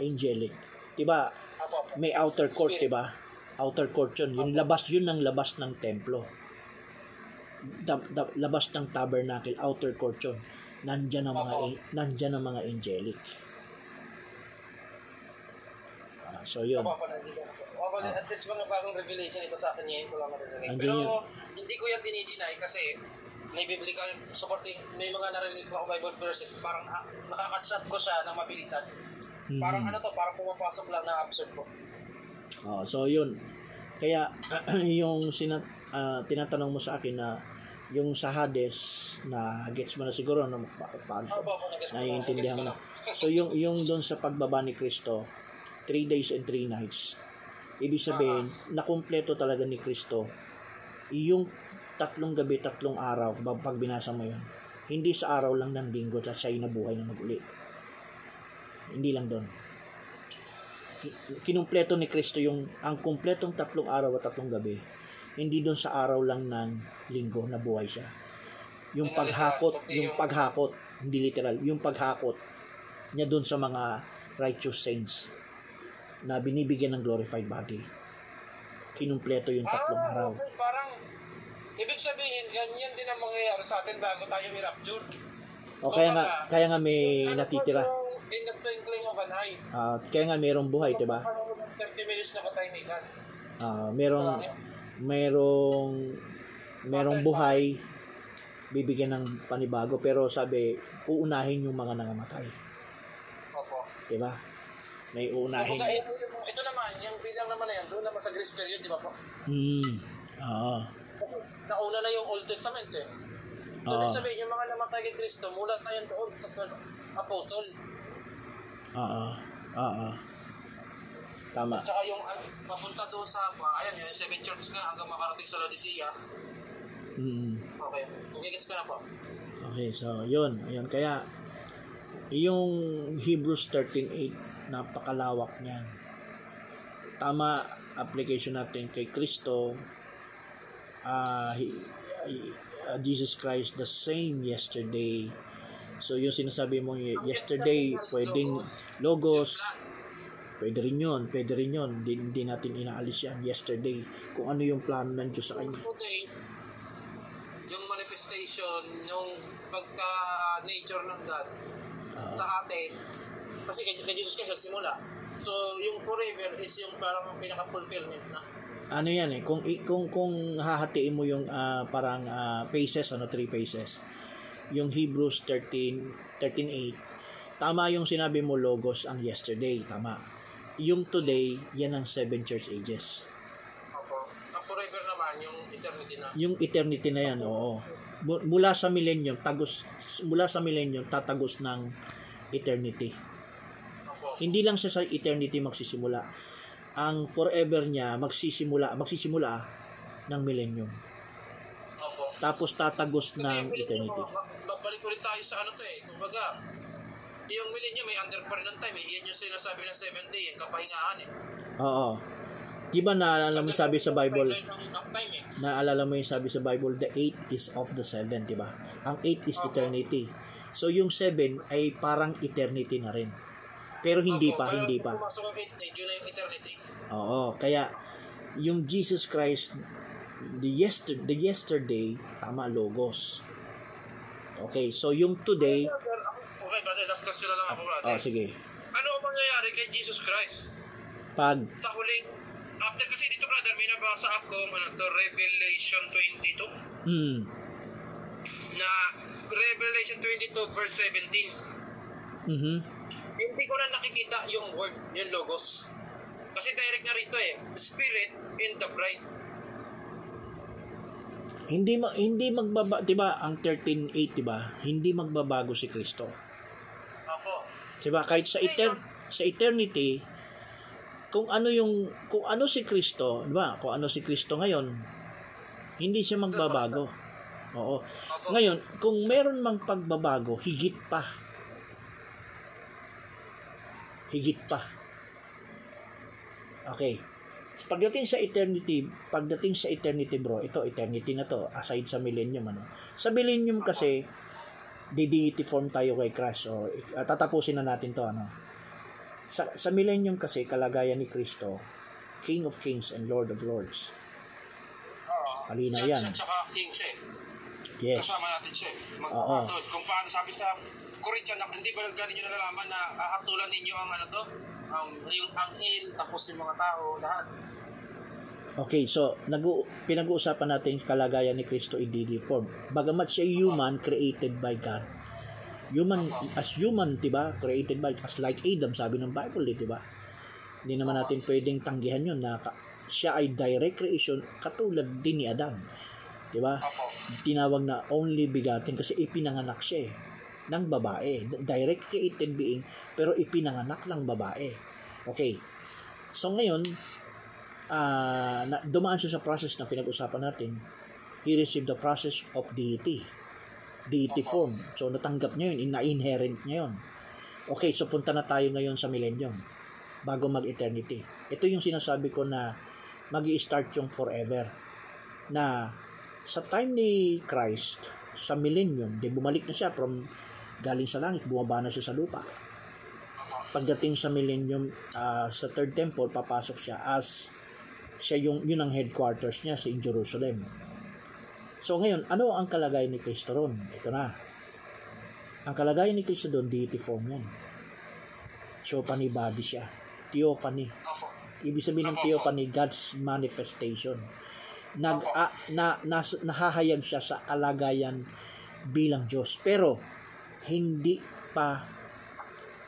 Angelic. Diba, Apo, apo. may outer court, diba? Outer court yun. Yung labas, yun ang labas ng templo. Da, da- labas ng tabernacle, outer court yun. Nandyan ang mga, Opo. nandyan ang mga angelic. Ah, so yun. Na po. Apo, at least mga bagong revelation ito sa akin ngayon ko lang. Andyan Pero yun. hindi ko yan dinideny kasi may biblical supporting, may mga narinig ko ako Bible verses, parang ah, nakakatshot ko siya ng mabilisan. Mhm. Parang ano to, parang pumapasok lang na absurd ko. Oh, so yun. Kaya yung sina, ah, tinatanong mo sa akin na yung sa Hades na gets mo na siguro na pa, paano na, naiintindihan mo na. So yung yung doon sa pagbaba ni Kristo, 3 days and 3 nights. Ibig sabihin, nakumpleto talaga ni Kristo yung tatlong gabi, tatlong araw, pag binasa mo yun. Hindi sa araw lang ng linggo at siya ay nabuhay na maguli. Hindi lang doon. Ki- Kinumpleto ni Kristo yung ang kumpletong tatlong araw at tatlong gabi. Hindi doon sa araw lang ng linggo na buhay siya. Yung paghakot, yung paghakot, hindi literal, yung paghakot niya doon sa mga righteous saints na binibigyan ng glorified body. Kinumpleto yung tatlong ah, araw. parang, ibig sabihin, ganyan din ang mangyayari sa atin bago tayo i-rapture. O kaya nga, kaya nga may natitira. po, yung In the twinkling of an eye. Ah, kaya nga mayroong buhay, 'di ba? Parang 30 minutes na katahimikan. Ah, merong merong merong buhay bibigyan ng panibago pero sabi uunahin yung mga nangamatay, Opo. 'di ba? May uunahin. Kumbaga, ito, ito naman, yung bilang naman na yan, doon naman sa grace period, di ba po? Hmm. Oo. Nauna na yung Old Testament eh. So, Oo. ibig sabihin, yung mga namatay kay Kristo, mula tayo doon sa 12 apostol. Oo. Oo. Tama. At saka yung uh, papunta doon sa, pa, ayan, yung seven church nga, hanggang makarating sa Laodicea, Mm. Okay. Magigits ka na po. Okay, so yun. Ayun, kaya yung Hebrews 13.8, napakalawak niyan. Tama, application natin kay Kristo, ah, ah, Jesus Christ, the same yesterday. So yung sinasabi mo yesterday, pwedeng logos, pwede rin yun, pwede rin yun. Hindi, hindi natin inaalis yan, yesterday. Kung ano yung plano ng Diyos sa kanya. Today, yung manifestation, yung pagka-nature ng God Oo. sa atin, kasi kay, kay Jesus Christ nagsimula. So, yung forever is yung parang pinaka-fulfillment na. Ano yan eh kung kung kung hahatiin mo yung ah, parang ah, phases ano three phases yung Hebrews 13 13:8 tama yung sinabi mo logos ang yesterday tama yung today yan ang seven church ages Opo. Ang forever naman, yung eternity na. yung eternity na yan oo Mu- mula sa millennium tagos mula sa millennium tatagos ng eternity Opo. hindi lang siya sa eternity magsisimula ang forever niya magsisimula magsisimula ng millennium Opo. tapos tatagos ng Kasi, eternity. ma- ma- Balik ulit tayo sa ano to eh. Kumbaga, yung millennium may under pa rin ng time eh. Yan yung sinasabi ng 7 day, yung kapahingahan eh. Oo. Di ba naalala mo yung sabi sa Bible, ng eh. naalala mo yung sabi sa Bible, the eight is of the seven, di ba? Ang eight is eternity. So yung seven ay parang eternity na rin. Pero hindi Opo, pa, hindi pa. Pumasok ang 8 day, yun na yung eternity. Oo. Kaya yung Jesus Christ, the, yester, the yesterday, tama, logos. Okay, so yung today, Okay, brother, last question na lang ako, brother. oh, sige, Ano ang mangyayari kay Jesus Christ? pag, Sa huling, after kasi dito, brother, may nabasa ako, ano to, Revelation 22, hmm, na Revelation 22 verse 17. mhm, Hindi ko na nakikita yung word, yung logos. Kasi direct na rito eh, Spirit in the bride. hindi ma, hindi magbaba, 'di ba? Ang 13:8, 'di ba? Hindi magbabago si Kristo. Opo. 'Di ba? Kahit sa etern sa eternity kung ano yung kung ano si Kristo, 'di ba? Kung ano si Kristo ngayon, hindi siya magbabago. Oo. Ngayon, kung meron mang pagbabago, higit pa. Higit pa. Okay. Pagdating sa eternity, pagdating sa eternity bro, ito eternity na to, aside sa millennium ano. Sa millennium kasi di-deity form tayo kay Christ o uh, tatapusin na natin to ano. Sa, sa millennium kasi kalagayan ni Kristo, King of Kings and Lord of Lords. Malinaw yan. At saka king siya eh. Yes. Kasama natin siya eh. Magpapatol. Kung paano sabi sa Corinthian, na, hindi ba galing nyo nalalaman na ahatulan ninyo ang ano to? Ang, yung anghel, tapos yung mga tao, lahat. Okay, so nag pinag-uusapan natin yung kalagayan ni Kristo in deity form. Bagamat siya human created by God. Human as human, 'di ba? Created by as like Adam sabi ng Bible, eh, 'di ba? Hindi naman natin pwedeng tanggihan 'yon na siya ay direct creation katulad din ni Adam. 'Di ba? Tinawag na only begotten kasi ipinanganak siya eh ng babae. Direct created being pero ipinanganak lang babae. Okay. So ngayon, ah na, dumaan siya sa process na pinag-usapan natin. He received the process of deity. Deity form. So natanggap niya yun, na-inherent niya yun. Okay, so punta na tayo ngayon sa millennium bago mag-eternity. Ito yung sinasabi ko na mag start yung forever. Na sa time ni Christ, sa millennium, di bumalik na siya from galing sa langit, bumaba na siya sa lupa. Pagdating sa millennium, ah, sa third temple, papasok siya as siya yung yun ang headquarters niya sa in Jerusalem. So ngayon, ano ang kalagayan ni Kristo ron? Ito na. Ang kalagayan ni Kristo doon, deity form yan. Theophany body siya. Theophany. Ibig sabihin ng theophany, God's manifestation. Nag, a, na, nas, nahahayag siya sa kalagayan bilang Diyos. Pero, hindi pa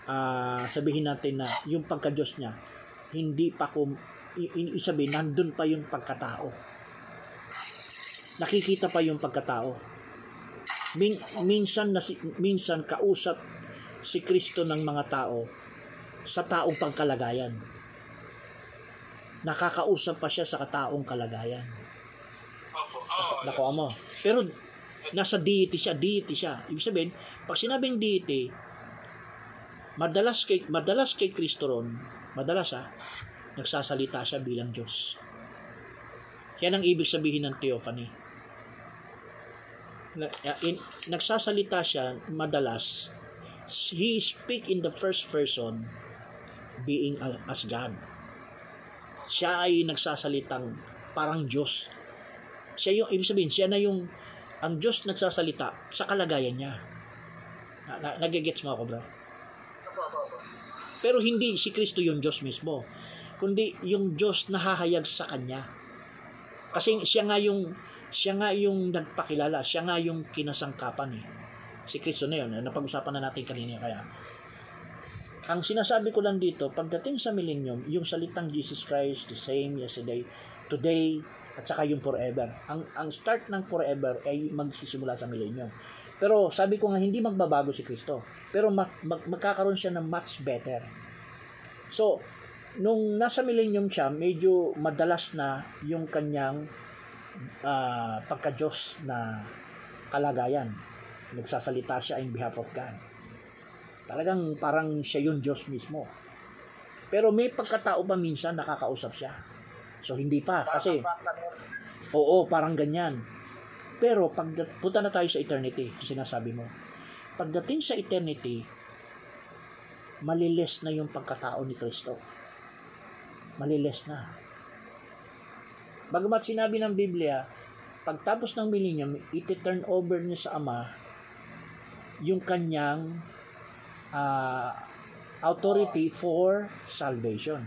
ah, sabihin natin na yung pagka-Diyos niya, hindi pa kum, i- i- isabihin, nandun pa yung pagkatao. Nakikita pa yung pagkatao. Min, minsan, na, minsan kausap si Kristo ng mga tao sa taong pangkalagayan nakakausap pa siya sa kataong kalagayan. Nakuha mo. Pero nasa deity siya, deity siya. Ibig sabihin, pag sinabing deity, madalas kay madalas kay Kristo ron, madalas ha, nagsasalita siya bilang Diyos. Yan ang ibig sabihin ng theophany. Nagsasalita siya madalas he speak in the first person being as God. Siya ay nagsasalitang parang Diyos. Siya yung, ibig sabihin, siya na yung, ang Diyos nagsasalita sa kalagayan niya. Na, na, nagigets mo ako, bro? Pero hindi si Kristo yung Diyos mismo, kundi yung Diyos na hahayag sa kanya. Kasi siya nga yung siya nga yung nagpakilala, siya nga yung kinasangkapan eh. Si Kristo na yun, napag-usapan na natin kanina kaya. Ang sinasabi ko lang dito, pagdating sa millennium, yung salitang Jesus Christ, the same yesterday, today, at saka yung forever. Ang ang start ng forever ay magsisimula sa millennium. Pero sabi ko nga hindi magbabago si Kristo. Pero mag, mag- magkakaroon siya ng much better. So, nung nasa millennium siya, medyo madalas na yung kanyang ah, pagka-Diyos na kalagayan. Nagsasalita siya in behalf of God. Talagang parang siya yung Diyos mismo. Pero may pagkatao ba minsan nakakausap siya? So, hindi pa. Kasi, Oo, parang ganyan. Pero pag punta na tayo sa eternity, sinasabi mo. Pagdating sa eternity, maliles na yung pagkatao ni Kristo. Maliles na. Bagamat sinabi ng Biblia, pagtapos ng millennium, iti-turn over niya sa Ama yung kanyang ah, authority for salvation.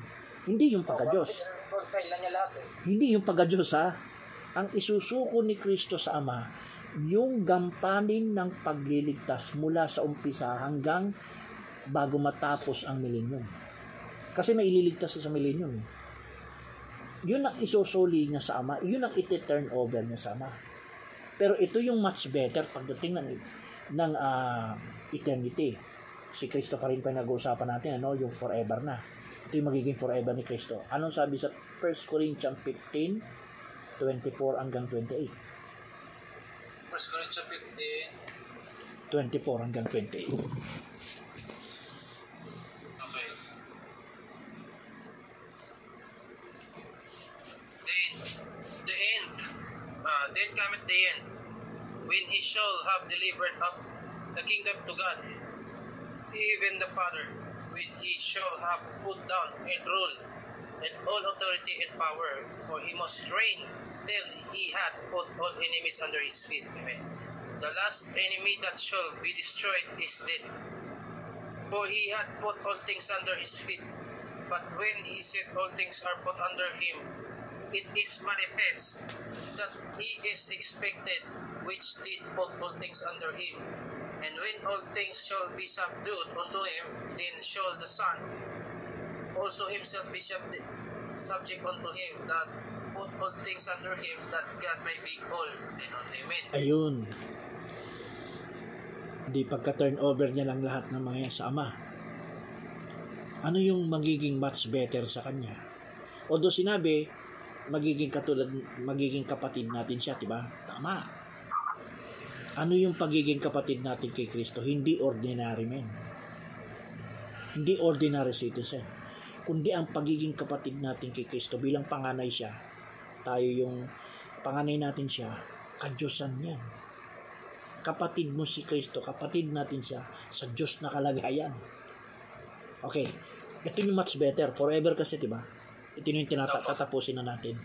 Hindi yung pagka-Diyos. Na niya lahat eh. Hindi yung pagka-Diyos ha. Ang isusuko ni Kristo sa Ama, yung gampanin ng pagliligtas mula sa umpisa hanggang bago matapos ang millennium. Kasi may ililigtas sa millennium. eh. Yun ang isusuli niya sa Ama. Yun ang iti-turn over niya sa Ama. Pero ito yung much better pagdating ng, ng ah, eternity. Si Kristo pa rin pa nag-uusapan natin, ano, yung forever na. Ito yung magiging forever ni Kristo. Anong sabi sa 1 Corinthians 15, 24 hanggang 28? 1 Corinthians 15. 24 hanggang 28. Okay. Then, the end. Uh, then cometh the end, when he shall have delivered up the kingdom to God, even the Father, which he shall have put down and rule, and all authority and power, for he must reign till he had put all enemies under his feet. Amen. The last enemy that shall be destroyed is death. For he had put all things under his feet. But when he said all things are put under him, it is manifest that he is expected which did put all things under him. And when all things shall be subdued unto him, then shall the Son also himself be sub- subject unto him that put all things under him, that God may be all and all. Amen. Ayun. Hindi pagka-turn over niya lang lahat ng mga yan sa Ama. Ano yung magiging much better sa kanya? Although sinabi, magiging katulad, magiging kapatid natin siya, di ba? Tama. Ano yung pagiging kapatid natin kay Kristo? Hindi ordinary men. Hindi ordinary citizen. Kundi ang pagiging kapatid natin kay Kristo bilang panganay siya. Tayo yung panganay natin siya, kadyosan yan. Kapatid mo si Kristo, kapatid natin siya sa Diyos na kalagayan. Okay, ito yung much better. Forever kasi, di ba? Ito yung tinata- tatapusin na natin.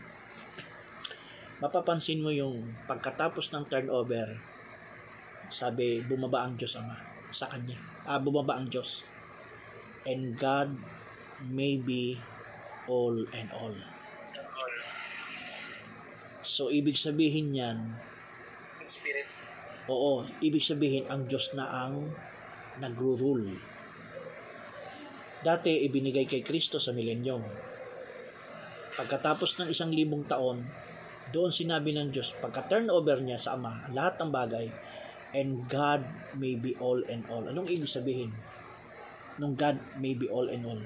Mapapansin mo yung pagkatapos ng turnover, sabi, bumaba ang Diyos Ama sa Kanya. Ah, bumaba ang Diyos. And God may be all and all. So, ibig sabihin yan, spirit. Oo, ibig sabihin ang Diyos na ang nagro-rule. Dati ibinigay kay Kristo sa millennium. Pagkatapos ng isang libong taon, doon sinabi ng Diyos, pagka-turnover niya sa Ama, lahat ng bagay, and God may be all and all. Anong ibig sabihin? Nung God may be all and all.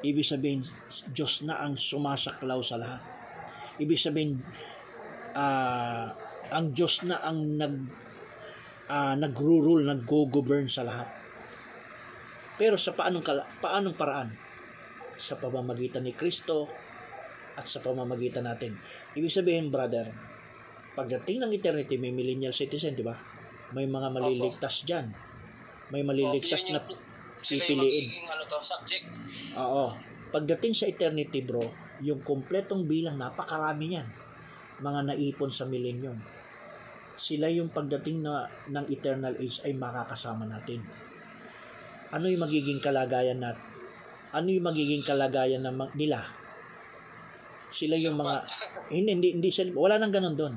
Ibig sabihin, Diyos na ang sumasaklaw sa lahat. Ibig sabihin, ah, ang Diyos na ang nag ah, nagro-rule, nag-go-govern sa lahat. Pero sa paanong kala, paanong paraan? Sa pamamagitan ni Kristo at sa pamamagitan natin. Ibig sabihin, brother, pagdating ng eternity, may millennial citizen, di ba? May mga maliligtas dyan. May maliligtas Yun na pipiliin. ano to, subject. Oo. Pagdating sa eternity, bro, yung kompletong bilang, napakarami yan. Mga naipon sa millennium. Sila yung pagdating na ng eternal age ay makakasama natin. Ano yung magiging kalagayan nat? Ano yung magiging kalagayan ng nila? Sila yung mga hindi hindi, hindi sila, wala nang ganun doon.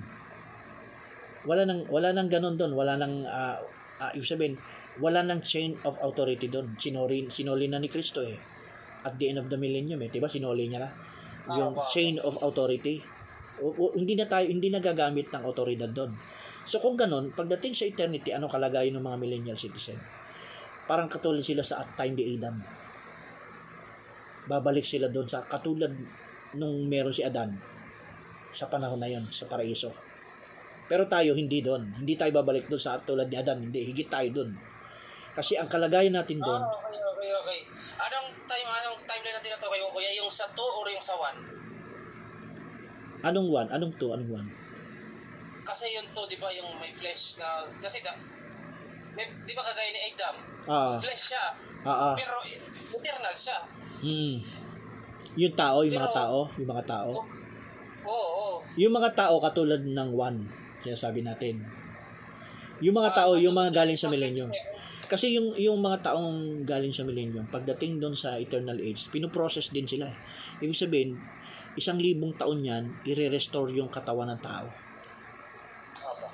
Wala nang wala nang ganun doon, wala nang ah ah, ibig sabihin, wala nang chain of authority doon. Sinori sinoli na ni Kristo eh at the end of the millennium eh, 'di ba? Sinuli niya na yung Tama. chain of authority. O, o- hindi na tayo hindi nagagamit ng otoridad doon. So kung ganun, pagdating sa eternity, ano kalagayan ng mga millennial citizen? Parang katulad sila sa at time ni Adam. Babalik sila doon sa katulad nung meron si Adan sa panahon na yon sa paraiso. Pero tayo hindi doon. Hindi tayo babalik doon sa tulad ni Adan. Hindi, higit tayo doon. Kasi ang kalagayan natin doon, Ah, okay, okay, okay. Anong time, anong timeline natin na to kayo, kuya? Yung sa 2 or yung sa 1? anong one? Anong two? Anong one? Kasi yung 2, di ba, yung may flesh na, kasi da, may, di ba kagaya ni Adam, Ah, flesh siya, ah, ah. pero eternal siya. Hmm. Yung tao, yung mga Pero- tao, yung mga tao. Oo, oo. Yung mga tao katulad ng one, sinasabi natin. Yung mga tao, yung mga galing sa millennium. Kasi yung yung mga taong galing sa millennium, pagdating doon sa eternal age, pinoprocess din sila. eh. Ibig sabihin, isang libong taon yan, ire-restore yung katawan ng tao.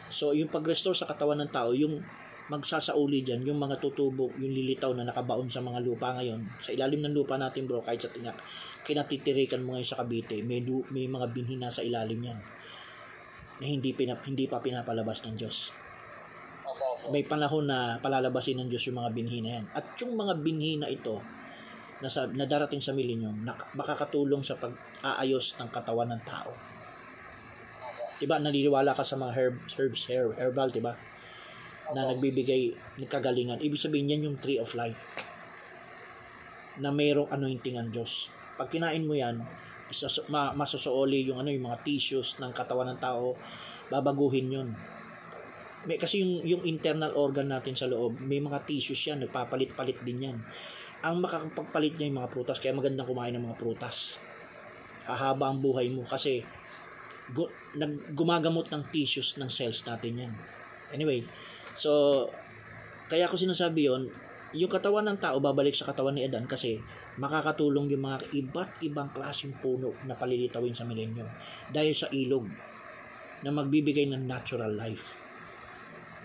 So, yung pag-restore sa katawan ng tao, yung magsasauli dyan, yung mga tutubo, yung lilitaw na nakabaon sa mga lupa ngayon, sa ilalim ng lupa natin bro, kahit sa tinak, kinatitirikan mo ngayon sa Cavite, may, may mga binhi na sa ilalim yan na hindi, pinap, hindi pa pinapalabas ng Diyos. May panahon na palalabasin ng Diyos yung mga binhi na yan. At yung mga binhi na ito, na, sa, na darating sa millennium, na, makakatulong sa pag-aayos ng katawan ng tao. Diba, naniniwala ka sa mga herbs, herbs, herb, herbal, diba? Na nagbibigay ng kagalingan. Ibig sabihin yan yung tree of life. Na mayroong anointing ang Diyos. Pag kinain mo yan, ma, masusuoli yung ano yung mga tissues ng katawan ng tao, babaguhin yun. May, kasi yung, yung internal organ natin sa loob, may mga tissues yan, nagpapalit-palit din yan. Ang makakapagpalit niya yung mga prutas, kaya magandang kumain ng mga prutas. Hahaba ang buhay mo kasi gu- nag, gumagamot ng tissues ng cells natin yan. Anyway, so, kaya ko sinasabi yon yung katawan ng tao babalik sa katawan ni Adan kasi makakatulong yung mga iba't ibang klaseng puno na palilitawin sa milenyo dahil sa ilog na magbibigay ng natural life.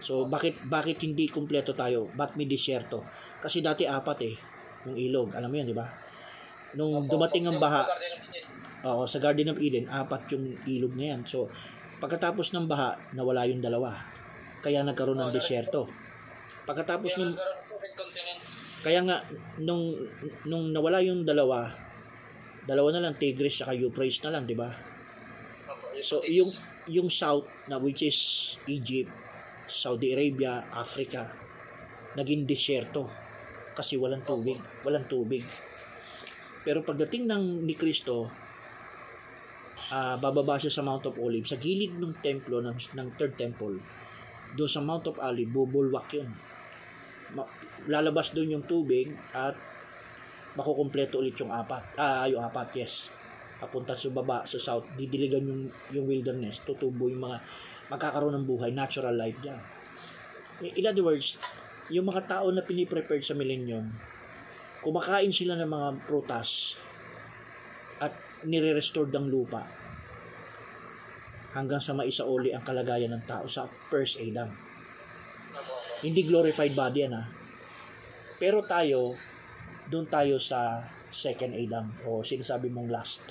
So, bakit bakit hindi kumpleto tayo? Ba't may disyerto? Kasi dati apat eh, yung ilog. Alam mo yan, di ba? Nung dumating ang baha, Oo, sa Garden of Eden, apat yung ilog na yan. So, pagkatapos ng baha, nawala yung dalawa. Kaya nagkaroon ng disyerto. Pagkatapos ng. Kaya nga, nung, nung nawala yung dalawa, dalawa na lang, Tigris saka Euphrates na lang, di ba? So, yung, yung south, na which is Egypt, Saudi Arabia, Africa, naging disyerto. Kasi walang tubig. Walang tubig. Pero pagdating ng ni Kristo, ah bababa siya sa Mount of Olives, sa gilid ng templo, ng, ng third temple, doon sa Mount of Olives, bubulwak yun. Lalabas doon yung tubig at makukumpleto ulit yung apat. Ah, yung apat, yes. Papunta sa baba, sa south, didiligan yung, yung wilderness, tutubo yung mga, magkakaroon ng buhay, natural life dyan. In other words, yung mga tao na piniprepare sa millennium, kumakain sila ng mga prutas at nire-restore ng lupa hanggang sa maisauli ang kalagayan ng tao sa first Adam. Hindi glorified body yan ha. Pero tayo, doon tayo sa second Adam o sinasabi mong last.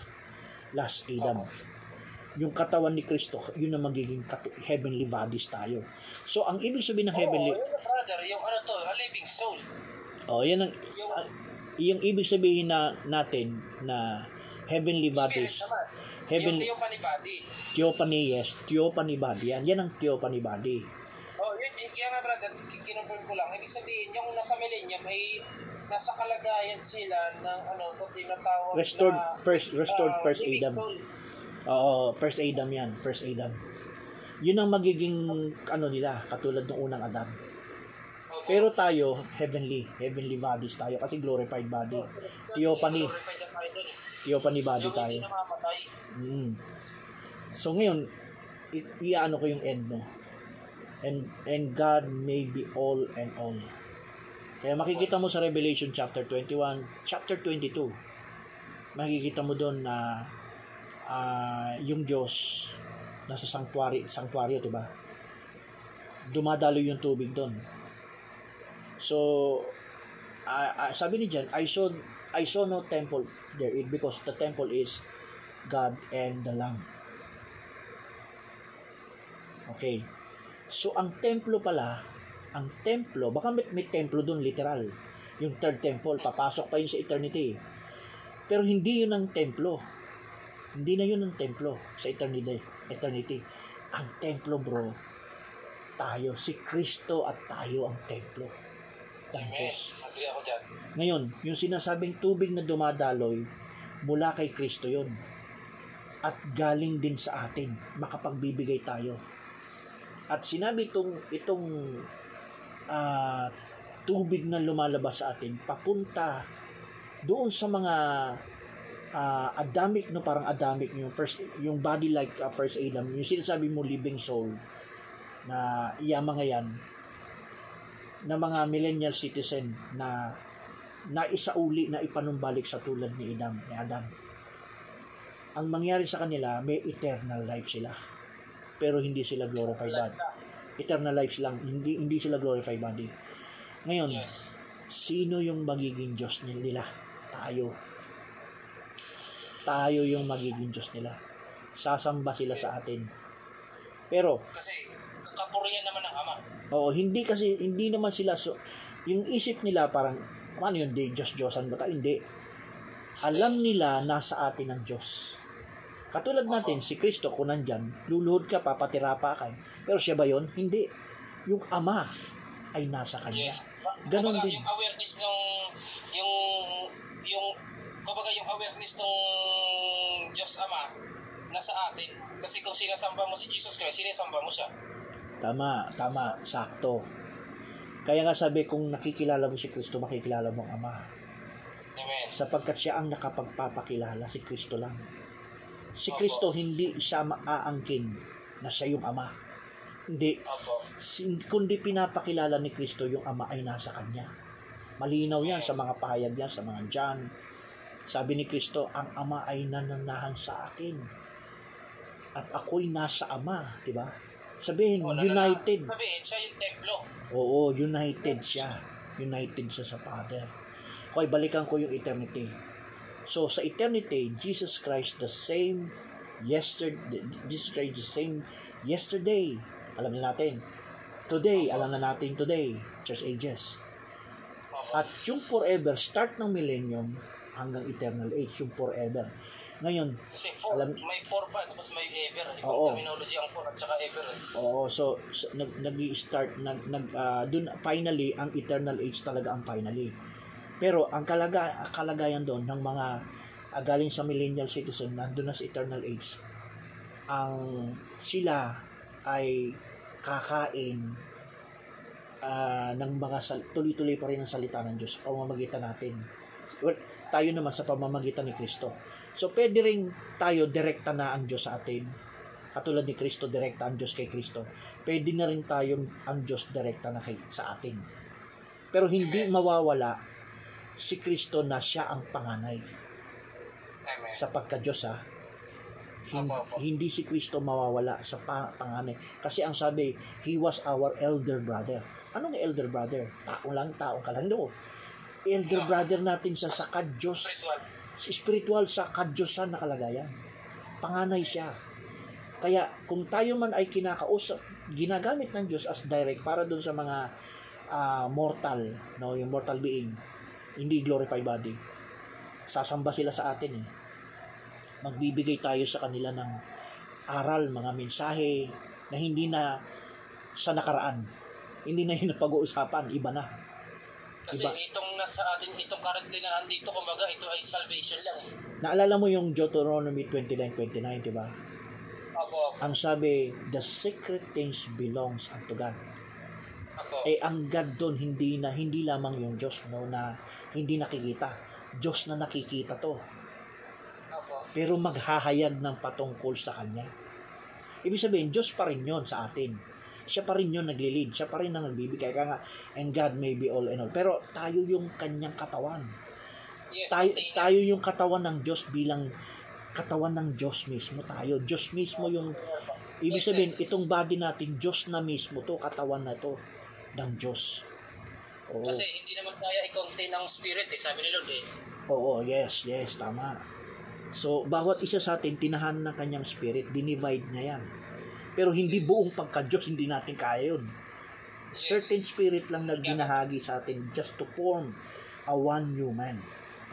Last Adam. Yung katawan ni Kristo, yun ang magiging katu- heavenly bodies tayo. So, ang ibig sabihin ng heavenly... Oo, yun na, brother, yung ano to, a living soul. Oh, yan ang Yung, ah, yung ibig sabihin na natin na Heavenly bodies. Heavenly, Yung theophany body. theophany, yes. Theophany body. Yan. Yan ang theophany body. Oh, yun, yun, kaya nga brother, kinonfirm ko lang. Ibig sabihin, yung nasa millennium ay nasa kalagayan sila ng ano, ito tinatawag Restored na first, restored ah, first Adam. soul. Oo, first Adam yan. First Adam. Yun ang magiging ano nila, katulad ng unang Adam. Pero tayo, heavenly, heavenly bodies tayo kasi glorified body. Theophany, tayo dun eh. theophany body tayo. Mm. So ngayon, i- iano ko yung end mo. And and God may be all and all. Kaya makikita mo sa Revelation chapter 21, chapter 22. Makikita mo doon na ah, yung Diyos nasa sanctuary, sanctuaryo, 'di ba? Dumadalo yung tubig doon. So ah, ah, sabi ni John, I saw I saw no temple there it because the temple is God and the Lamb. Okay. So, ang templo pala, ang templo, baka may, may templo doon literal. Yung third temple, papasok pa yun sa eternity. Pero hindi yun ang templo. Hindi na yun ang templo sa eternity. eternity. Ang templo, bro, tayo. Si Kristo at tayo ang templo ng Amen. Diyos. Agree ako dyan. Ngayon, yung sinasabing tubig na dumadaloy, mula kay Kristo yon At galing din sa atin, makapagbibigay tayo. At sinabi itong, itong ah, tubig na lumalabas sa atin, papunta doon sa mga ah, Adamic, no, parang Adamic, yung, first, yung body like ah, first Adam, yung sinasabi mo living soul, na iya mga yan, na mga millennial citizen na na isauli na ipanumbalik sa tulad ni Adam, ni Adam. Ang mangyari sa kanila, may eternal life sila. Pero hindi sila glorified body. Eternal lives lang, hindi hindi sila glorified body. Ngayon, sino yung magiging Diyos nila? Tayo. Tayo yung magiging Diyos nila. Sasamba sila sa atin. Pero, Kasi, kapurihan naman ng Ama. Oo, hindi kasi, hindi naman sila, so, yung isip nila parang, ano yun, di, Diyos-Diyosan ba tayo? Hindi. Alam nila, nasa atin ang Diyos. Katulad natin, si Kristo, kung nandyan, luluhod ka, papatira pa ka. Pero siya ba yon Hindi. Yung Ama ay nasa Kanya. Yes. Ganon din. yung awareness nung, yung, yung, kumbaga yung awareness nung Diyos Ama, nasa atin. Kasi kung sinasamba mo si Jesus Christ, sinasamba mo siya. Tama, tama, sakto. Kaya nga sabi, kung nakikilala mo si Kristo, makikilala mo ang Ama. Amen. Sapagkat siya ang nakapagpapakilala, si Kristo lang. Si. Kristo, hindi siya maaangkin na siya yung Ama. Hindi. Kundi pinapakilala ni Kristo yung Ama ay nasa Kanya. Malinaw yan sa mga pahayag niya, sa mga John. Sabi ni Kristo, ang Ama ay nananahan sa akin. At ako'y nasa Ama, di ba? Sabihin, nanana- united. Sabihin, siya yung templo. Oo, united siya. United siya sa Father. Okay, balikan ko yung eternity. So, sa eternity, Jesus Christ the same yesterday, Jesus Christ the same yesterday. Alam na natin. Today, alam na natin today. Church ages. At yung forever, start ng millennium hanggang eternal age, yung forever. Ngayon, Kasi four, alam- may four pa, tapos may ever. Ibang Oo. terminology ang four at saka ever. eh. Oo, so, so nag nag-start nag nag ah, dun finally ang eternal age talaga ang finally. Pero ang kalaga kalagayan doon ng mga ah, galing sa millennial citizen nandun na sa eternal age. Ang sila ay kakain ah, ng mga sal- tuloy-tuloy pa rin ang salita ng Diyos sa pamamagitan natin. Well, tayo naman sa pamamagitan ni Kristo. So, pwede rin tayo direkta na ang Diyos sa atin katulad ni Kristo, direkta ang Diyos kay Kristo, pwede na rin tayong ang Diyos direkta na kay, sa atin. Pero hindi mawawala si Kristo na siya ang panganay Amen. sa pagka-Diyos ha. Hin- Opo, opo. hindi si Kristo mawawala sa pa- panganay. Kasi ang sabi, He was our elder brother. Anong elder brother? Tao lang, tao ka lang. No. Elder brother natin sa sa kadyos Spiritual. spiritual sa kadyosan na kalagayan. Panganay siya. Kaya kung tayo man ay kinakausap, ginagamit ng Diyos as direct para doon sa mga ah, mortal, no, yung mortal being, hindi glorified body. Sasamba sila sa atin eh. magbibigay tayo sa kanila ng aral, mga mensahe na hindi na sa nakaraan. Hindi na yun na pag-uusapan, iba na. Kasi Iba. itong nasa atin, itong currently na nandito, kumbaga, ito ay salvation lang. eh. Naalala mo yung Deuteronomy 29:29, di ba? Ako, Ang sabi, the secret things belongs unto God. ako. Eh ang God doon hindi na hindi lamang yung Diyos no na hindi nakikita. Diyos na nakikita to. Pero maghahayag ng patungkol sa kanya. Ibig sabihin, Diyos pa rin yon sa atin. Siya pa rin yun nagli-lead. Siya pa rin ang nagbibigay. Kaya nga, and God may be all and all. Pero tayo yung kanyang katawan. Yes, Tayo, tayo yung katawan ng Diyos bilang katawan ng Diyos mismo tayo. Diyos mismo yung ibig sabihin itong body natin Diyos na mismo to, katawan na to ng Diyos. Oo. Kasi hindi naman kaya i-contain ng spirit eh, sabi ni Lord eh. Oo, yes, yes, tama. So, bawat isa sa atin, tinahan ng kanyang spirit, dinivide niya yan. Pero hindi buong pagka-Diyos, hindi natin kaya yun. Certain spirit lang na binahagi sa atin just to form a one new man.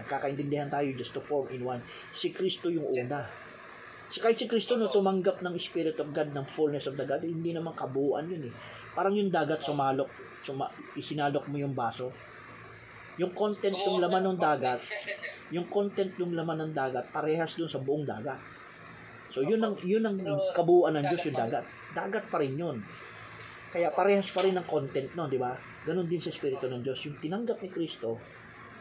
Nagkakaintindihan tayo just to form in one. Si Kristo yung una. Kahit si Kristo no tumanggap ng Spirit of God ng fullness of the God, hindi naman kabuuan yun eh. Parang yung dagat sumalok, suma, isinalok mo yung baso. Yung content ng laman ng dagat, yung content ng laman ng dagat parehas dun sa buong dagat. So yun ang yun ang kabuuan ng Diyos yung dagat. Dagat pa rin yun. Kaya parehas pa rin ang content no, di ba? Ganon din sa Espiritu ng Diyos. Yung tinanggap ni Kristo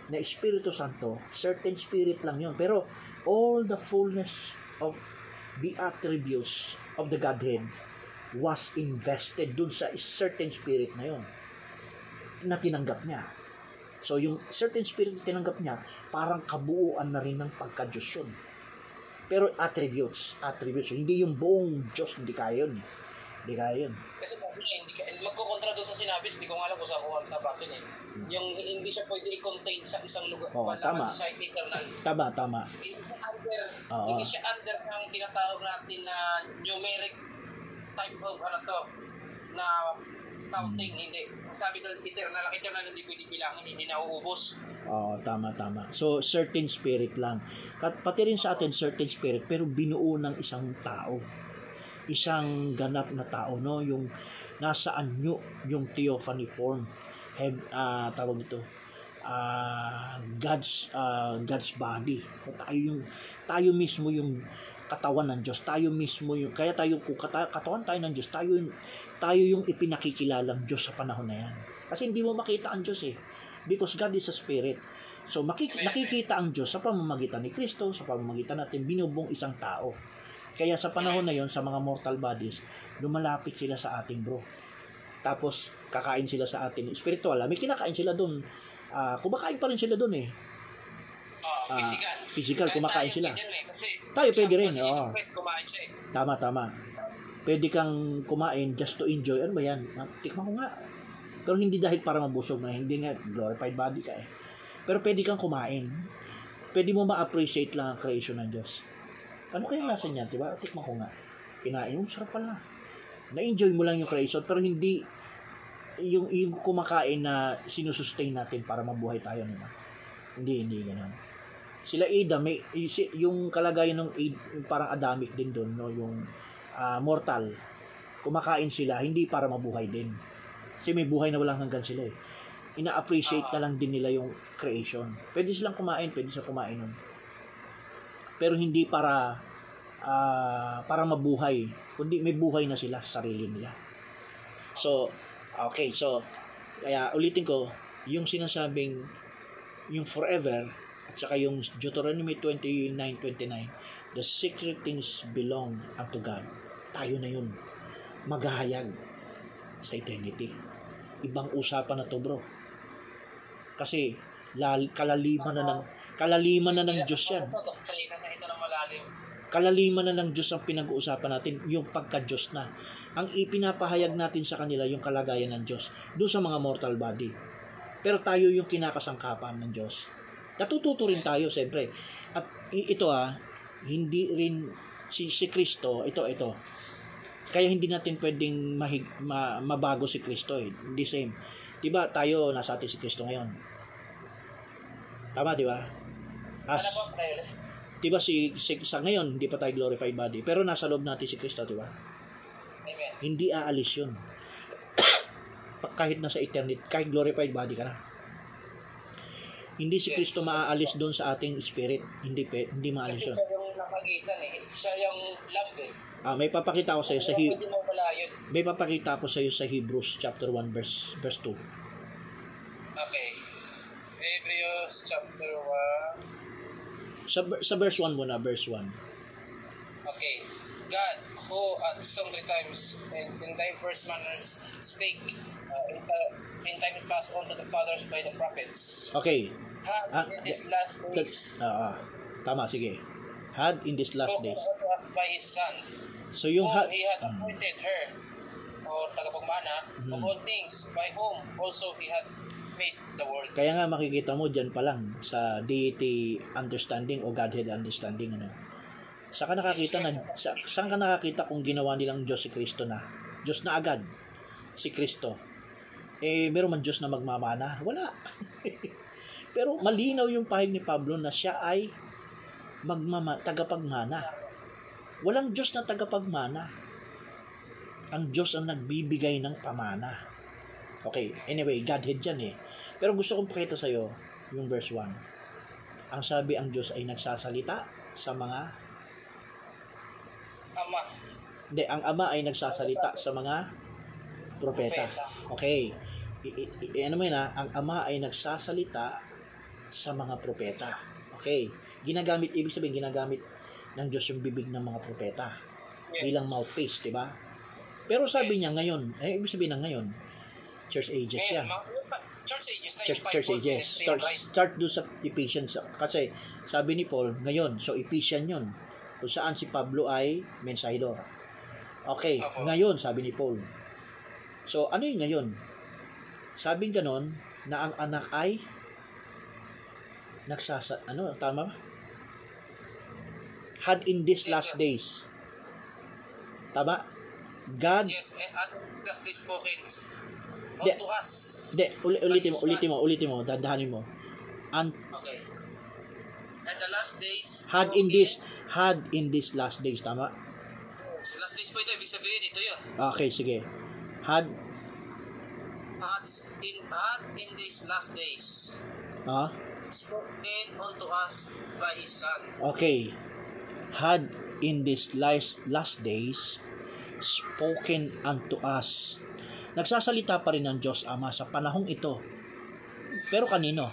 na Espiritu Santo, certain spirit lang yun. Pero all the fullness of the attributes of the Godhead was invested dun sa certain spirit na yun na tinanggap niya. So, yung certain spirit na tinanggap niya, parang kabuuan na rin ng pagka-Diyos yun. Pero attributes, attributes, hindi yung buong Diyos, hindi kaya yun. Hindi kaya yun. Kasi sabi niya, hindi ka, magkukontra doon sa sinabi, hindi ko nga alam kung saan ko ang tabakin eh. Yung hindi siya pwede i-contain sa isang lugar. Oo, tama. ka society eternal. Tama, tama. Hindi siya under, Oo. hindi siya under ng tinatawag natin na numeric type of ano to, na counting, Hmm. hindi. Sabi ko, eternal lang, eternal hindi pwede bilangin, hindi nauubos. Oo, tama, tama. So, certain spirit lang. Kat, pati rin sa atin, certain spirit, pero binuo ng isang tao. Isang ganap na tao, no? Yung nasa anyo, yung theophany form. Head, ah tawag ito, ah God's, ah, God's body. So, tayo yung, tayo mismo yung katawan ng Diyos. Tayo mismo yung, kaya tayo, kung kata, katawan tayo ng Diyos, tayo, yung- tayo yung ipinakikilalang Diyos sa panahon na yan. Kasi hindi mo makita ang Diyos eh because God is a spirit. So makik- nakikita ang Diyos sa pamamagitan ni Kristo, sa pamamagitan natin binubong isang tao. Kaya sa panahon na yon sa mga mortal bodies, lumalapit sila sa ating bro. Tapos kakain sila sa atin spiritual. May kinakain sila doon. Ah, kumakain pa rin sila doon eh. Ah, Ah, physical. physical, kumakain tayo sila. pwede rin, kasi Tayo pwede rin, oo. Kumain siya eh. Tama, tama. Pwede kang kumain just to enjoy. Ano ba yan? Ah, Tikman ko nga. Pero hindi dahil para mabusog na. Hindi nga glorified body ka eh. Pero pwede kang kumain. Pwede mo ma-appreciate lang ang creation ng Diyos. Ano kaya lasa niya? Diba? Tikman ko nga. Kinain mo, sarap pala. Na-enjoy mo lang yung creation. Pero hindi yung, yung kumakain na sinusustain natin para mabuhay tayo. Diba? Hindi, hindi ganun. Sila Ada, may, yung kalagayan ng Ad- yung parang Adamic din doon, no? yung ah, mortal. Kumakain sila, hindi para mabuhay din. Kasi may buhay na walang hanggan sila eh. Ina-appreciate na lang din nila yung creation. Pwede silang kumain, pwede silang kumain nun. Pero hindi para ah, para mabuhay, kundi may buhay na sila sa sarili nila. So, okay, so kaya ulitin ko, yung sinasabing yung forever at saka yung Deuteronomy 29:29, the secret things belong unto God. Tayo na yun. Maghahayag sa eternity. Ibang usapan na to, bro. Kasi lal, kalaliman na ng kalaliman na ng Diyos yan. Kalaliman na ng Diyos ang pinag-uusapan natin, yung pagka-Diyos na. Ang ipinapahayag natin sa kanila yung kalagayan ng Diyos doon sa mga mortal body. Pero tayo yung kinakasangkapan ng Diyos. Natututo rin tayo, siyempre. At ito ah, hindi rin si, si Kristo, ito, ito. Kaya hindi natin pwedeng mahig, ma, mabago si Kristo eh. Hindi same. Diba tayo nasa atin si Kristo ngayon? Tama, di ba? As, Ano Taylor? Diba si, si sa ngayon hindi pa tayo glorified body, pero nasa loob natin si Kristo, diba? Amen. Hindi aalis 'yun. Kahit nasa eternity, kahit glorified body ka na. Hindi si Kristo maaalis doon sa ating spirit. Hindi pe, hindi maalis Kasi 'yun. siya yung nakagitan eh. Siya yung lamb eh. Ah, may papakita ako sa iyo sa He- Pwede mo wala yun. may papakita ako sa iyo sa Hebrews chapter 1 verse verse 2. Okay. Hebrews chapter 1. Sa sa verse 1 muna, verse 1. Okay. God, who at sundry times and in diverse manners spake uh, in, ti- in times past on to the fathers by the prophets, Okay. had Ah, in these last days Ah, ah. tama sige. Had in these last days. unto by His Son, So yung had He had Mm. appointed her, or tagapagmana, of Mhm. all things, by whom also He had made the world. Kaya nga makikita mo diyan pa lang sa deity understanding o godhead understanding ano. Saan ka nakakita na sa, saan ka nakakita kung ginawa nilang Diyos si Kristo na? Diyos na agad si Kristo. Eh meron man Diyos na magmamana? Wala. Pero malinaw yung pahig ni Pablo na siya ay magmama tagapagmana. Walang Diyos na tagapagmana. Ang Diyos ang nagbibigay ng pamana. Okay, anyway, Godhead yan eh. Pero gusto kong pakita sa iyo yung verse 1. Ang sabi ang Diyos ay nagsasalita sa mga Ama, hindi, ang Ama ay nagsasalita sa mga propeta. propeta. Okay. I, i, i- ano mo yun ha? Ang Ama ay nagsasalita sa mga propeta. Okay. Ginagamit, ibig sabihin, ginagamit ng Diyos yung bibig ng mga propeta Yes. bilang mouthpiece, di ba? Pero sabi niya ngayon, eh, ibig sabihin ng ngayon, church ages yan. pa- church ages church, ages. Start, start doon sa Ephesians. Kasi sabi ni Paul, ngayon, so Ephesian yun. Kung saan si Pablo ay mensahidor. Okay, Opo. ngayon, sabi ni Paul. So, ano yung ngayon? Sabing ganon, na ang anak ay nagsasa, ano, tama ba? Had in these last days. Tama? God, Yes, and this spoken unto us. Hindi, uli- ulitin mo, ulitin mo, ulitin mo, dandahanin mo. And Okay. And the last days, had in this had in this last days tama Last days po ito, ibig sabihin ito yun. okay sige had Had in, had in these last days, ah spoken unto us by His Son. okay had in this last last days spoken unto us nagsasalita pa rin ng Diyos Ama sa panahong ito pero kanino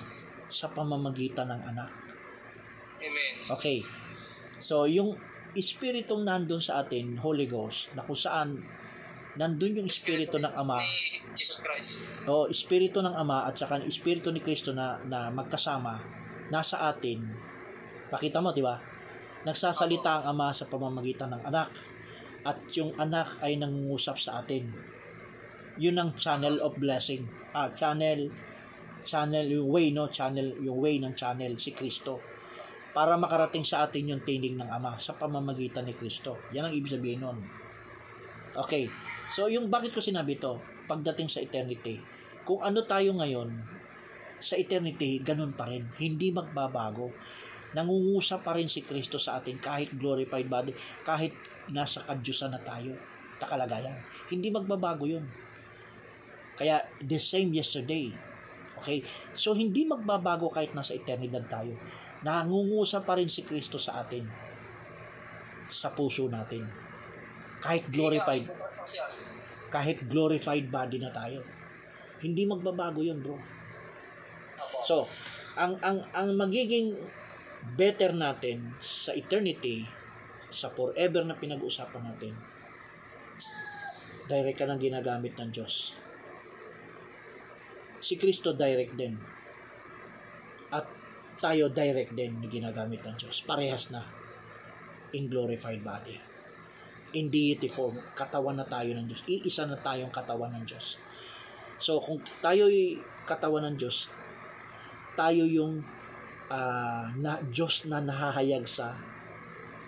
sa pamamagitan ng anak Amen. Okay. So, yung Espiritong nandun sa atin, Holy Ghost, na kung saan nandun yung Espiritu ng Ama, Jesus Christ. o Espiritu ng Ama at saka Espiritu ni Kristo na, na magkasama, nasa atin, pakita mo, di ba? Nagsasalita ang Ama sa pamamagitan ng anak at yung anak ay nangungusap sa atin. Yun ang channel of blessing. Ah, channel, channel, yung way, no? Channel, yung way ng channel, si Kristo para makarating sa atin yung tinig ng Ama sa pamamagitan ni Kristo. Yan ang ibig sabihin nun. Okay. So, yung bakit ko sinabi to, pagdating sa eternity, kung ano tayo ngayon, sa eternity, ganun pa rin. Hindi magbabago. Nangungusap pa rin si Kristo sa atin kahit glorified body, kahit nasa kadyusan na tayo, takalagayan. Hindi magbabago yun. Kaya, the same yesterday. Okay? So, hindi magbabago kahit nasa eternidad tayo. Nangungusap pa rin si Kristo sa atin. Sa puso natin. Kahit glorified, kahit glorified body na tayo. Hindi magbabago yun, bro. So, ang ang ang magiging better natin sa eternity, sa forever na pinag-uusapan natin, direct ka nang ginagamit ng Diyos. Si Kristo direct din. At tayo direct din na ginagamit ng Diyos. Parehas na in glorified body. In deity form, katawan na tayo ng Diyos. Iisa na tayong katawan ng Diyos. So, kung tayo'y katawan ng Diyos, tayo yung ah, na Diyos na nahahayag sa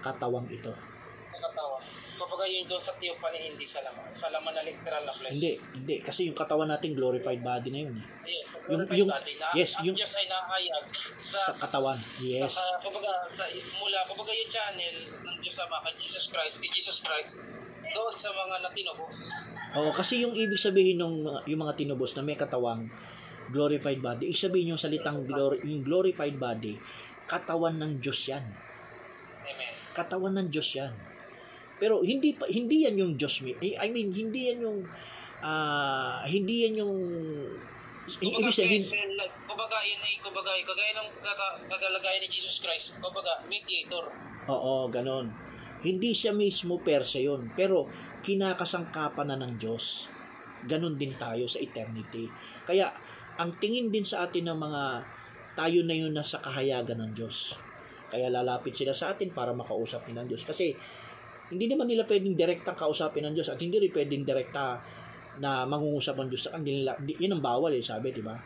katawang ito. Nakatawa. Kumbaga yung doon sa theophany, hindi sa laman. Sa laman na literal na flesh. Hindi, hindi. Kasi yung katawan natin, glorified body na yun eh. Ayun, sa Yung- yung- body na, yes, yung- Diyos ay nakahayag sa, Sa katawan. Yes. sa, kumbaga, sa, mula, kumbaga yung channel ng Diyos Ama kay Jesus Christ, kay Jesus Christ, doon sa mga natinubo. Oo, kasi yung ibig sabihin ng yung mga tinubos na may katawang glorified body, ibig sabihin yung salitang glor- yung glorified body, katawan ng Diyos yan. Amen. Katawan ng Diyos yan. Pero hindi pa hindi yan yung Diyos eh, I mean, hindi yan yung ah, hindi yan yung ibig sabihin vessel, like, kumbaga, yun ay, kumbaga, kagaya ng kaga- kagalagayan ni Jesus Christ, kumbaga, mediator. Oo, ganon. Hindi siya mismo per se yun, pero kinakasangkapan na ng Diyos. Ganon din tayo sa eternity. Kaya, ang tingin din sa atin ng mga tayo na yun na sa kahayagan ng Diyos. Kaya lalapit sila sa atin para makausap din ng Diyos. Kasi, hindi naman nila pwedeng direkta kausapin ng Diyos at hindi rin pwedeng direkta na mangungusap ng Diyos sa kanila. Di- Yun ang bawal eh, sabi, di ba?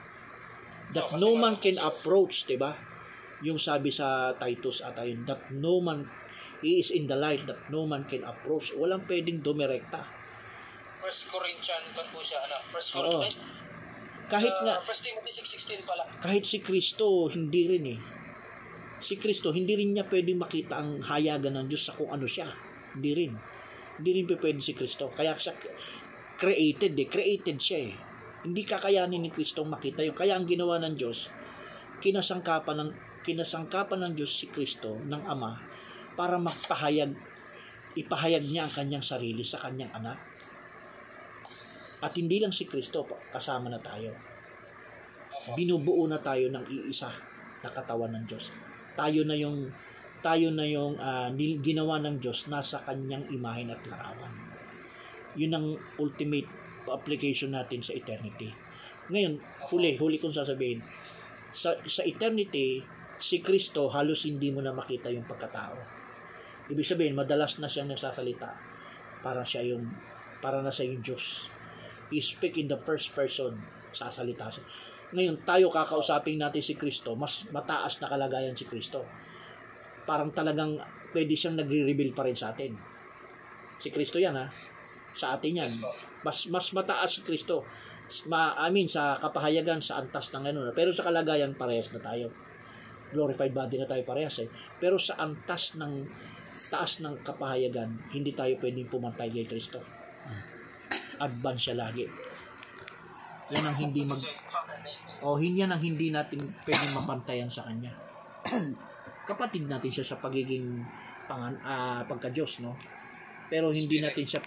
That no man can approach, di ba? Yung sabi sa Titus at ayun, that no man he is in the light that no man can approach. Walang pwedeng dumirekta. First Corinthians, kan po siya, ano, First Oo. Corinthians, Kahit uh, nga, First Timothy 6.16 pala. kahit si Kristo, hindi rin eh. Si Kristo, hindi rin niya pwedeng makita ang hayagan ng Diyos sa kung ano siya. Hindi rin. Hindi rin pa pwede si Kristo. Kaya siya created eh. Created siya eh. Hindi kakayanin ni Kristo makita yung Kaya ang ginawa ng Diyos, kinasangkapan ng kinasangkapan ng Diyos si Kristo ng Ama para magpahayag ipahayag niya ang kanyang sarili sa kanyang anak. At hindi lang si Kristo, kasama na tayo binubuo na tayo ng iisa na katawan ng Diyos. Tayo na yung tayo na yung nil- ginawa ng Diyos nasa kanyang imahen at larawan. Yun ang ultimate application natin sa eternity. Ngayon, huli, huli kong sasabihin, sa, sa eternity, si Kristo halos hindi mo na makita yung pagkatao. Ibig sabihin, madalas na siyang nagsasalita. Para siya yung, para na siya yung Diyos. He speak in the first person, sasalita siya. Ngayon, tayo kakausapin natin si Kristo, mas mataas na kalagayan si Kristo. Parang talagang pwede siyang nagre-reveal pa rin sa atin. Si Kristo yan ha. Sa atin yan. Mas, mas mataas si Kristo. Ma, I mean, sa kapahayagan, sa antas ng ano. Pero sa kalagayan, parehas na tayo. Glorified body na tayo parehas eh. Pero sa antas ng taas ng kapahayagan, hindi tayo pwedeng pumantay kay Kristo. Advance siya lagi. Yan ang hindi mag o hindi yan ang hindi natin pwedeng mapantayan sa kanya. Kapatid natin siya sa pagiging pangan, ah, pagka-Diyos, no? Pero hindi natin siya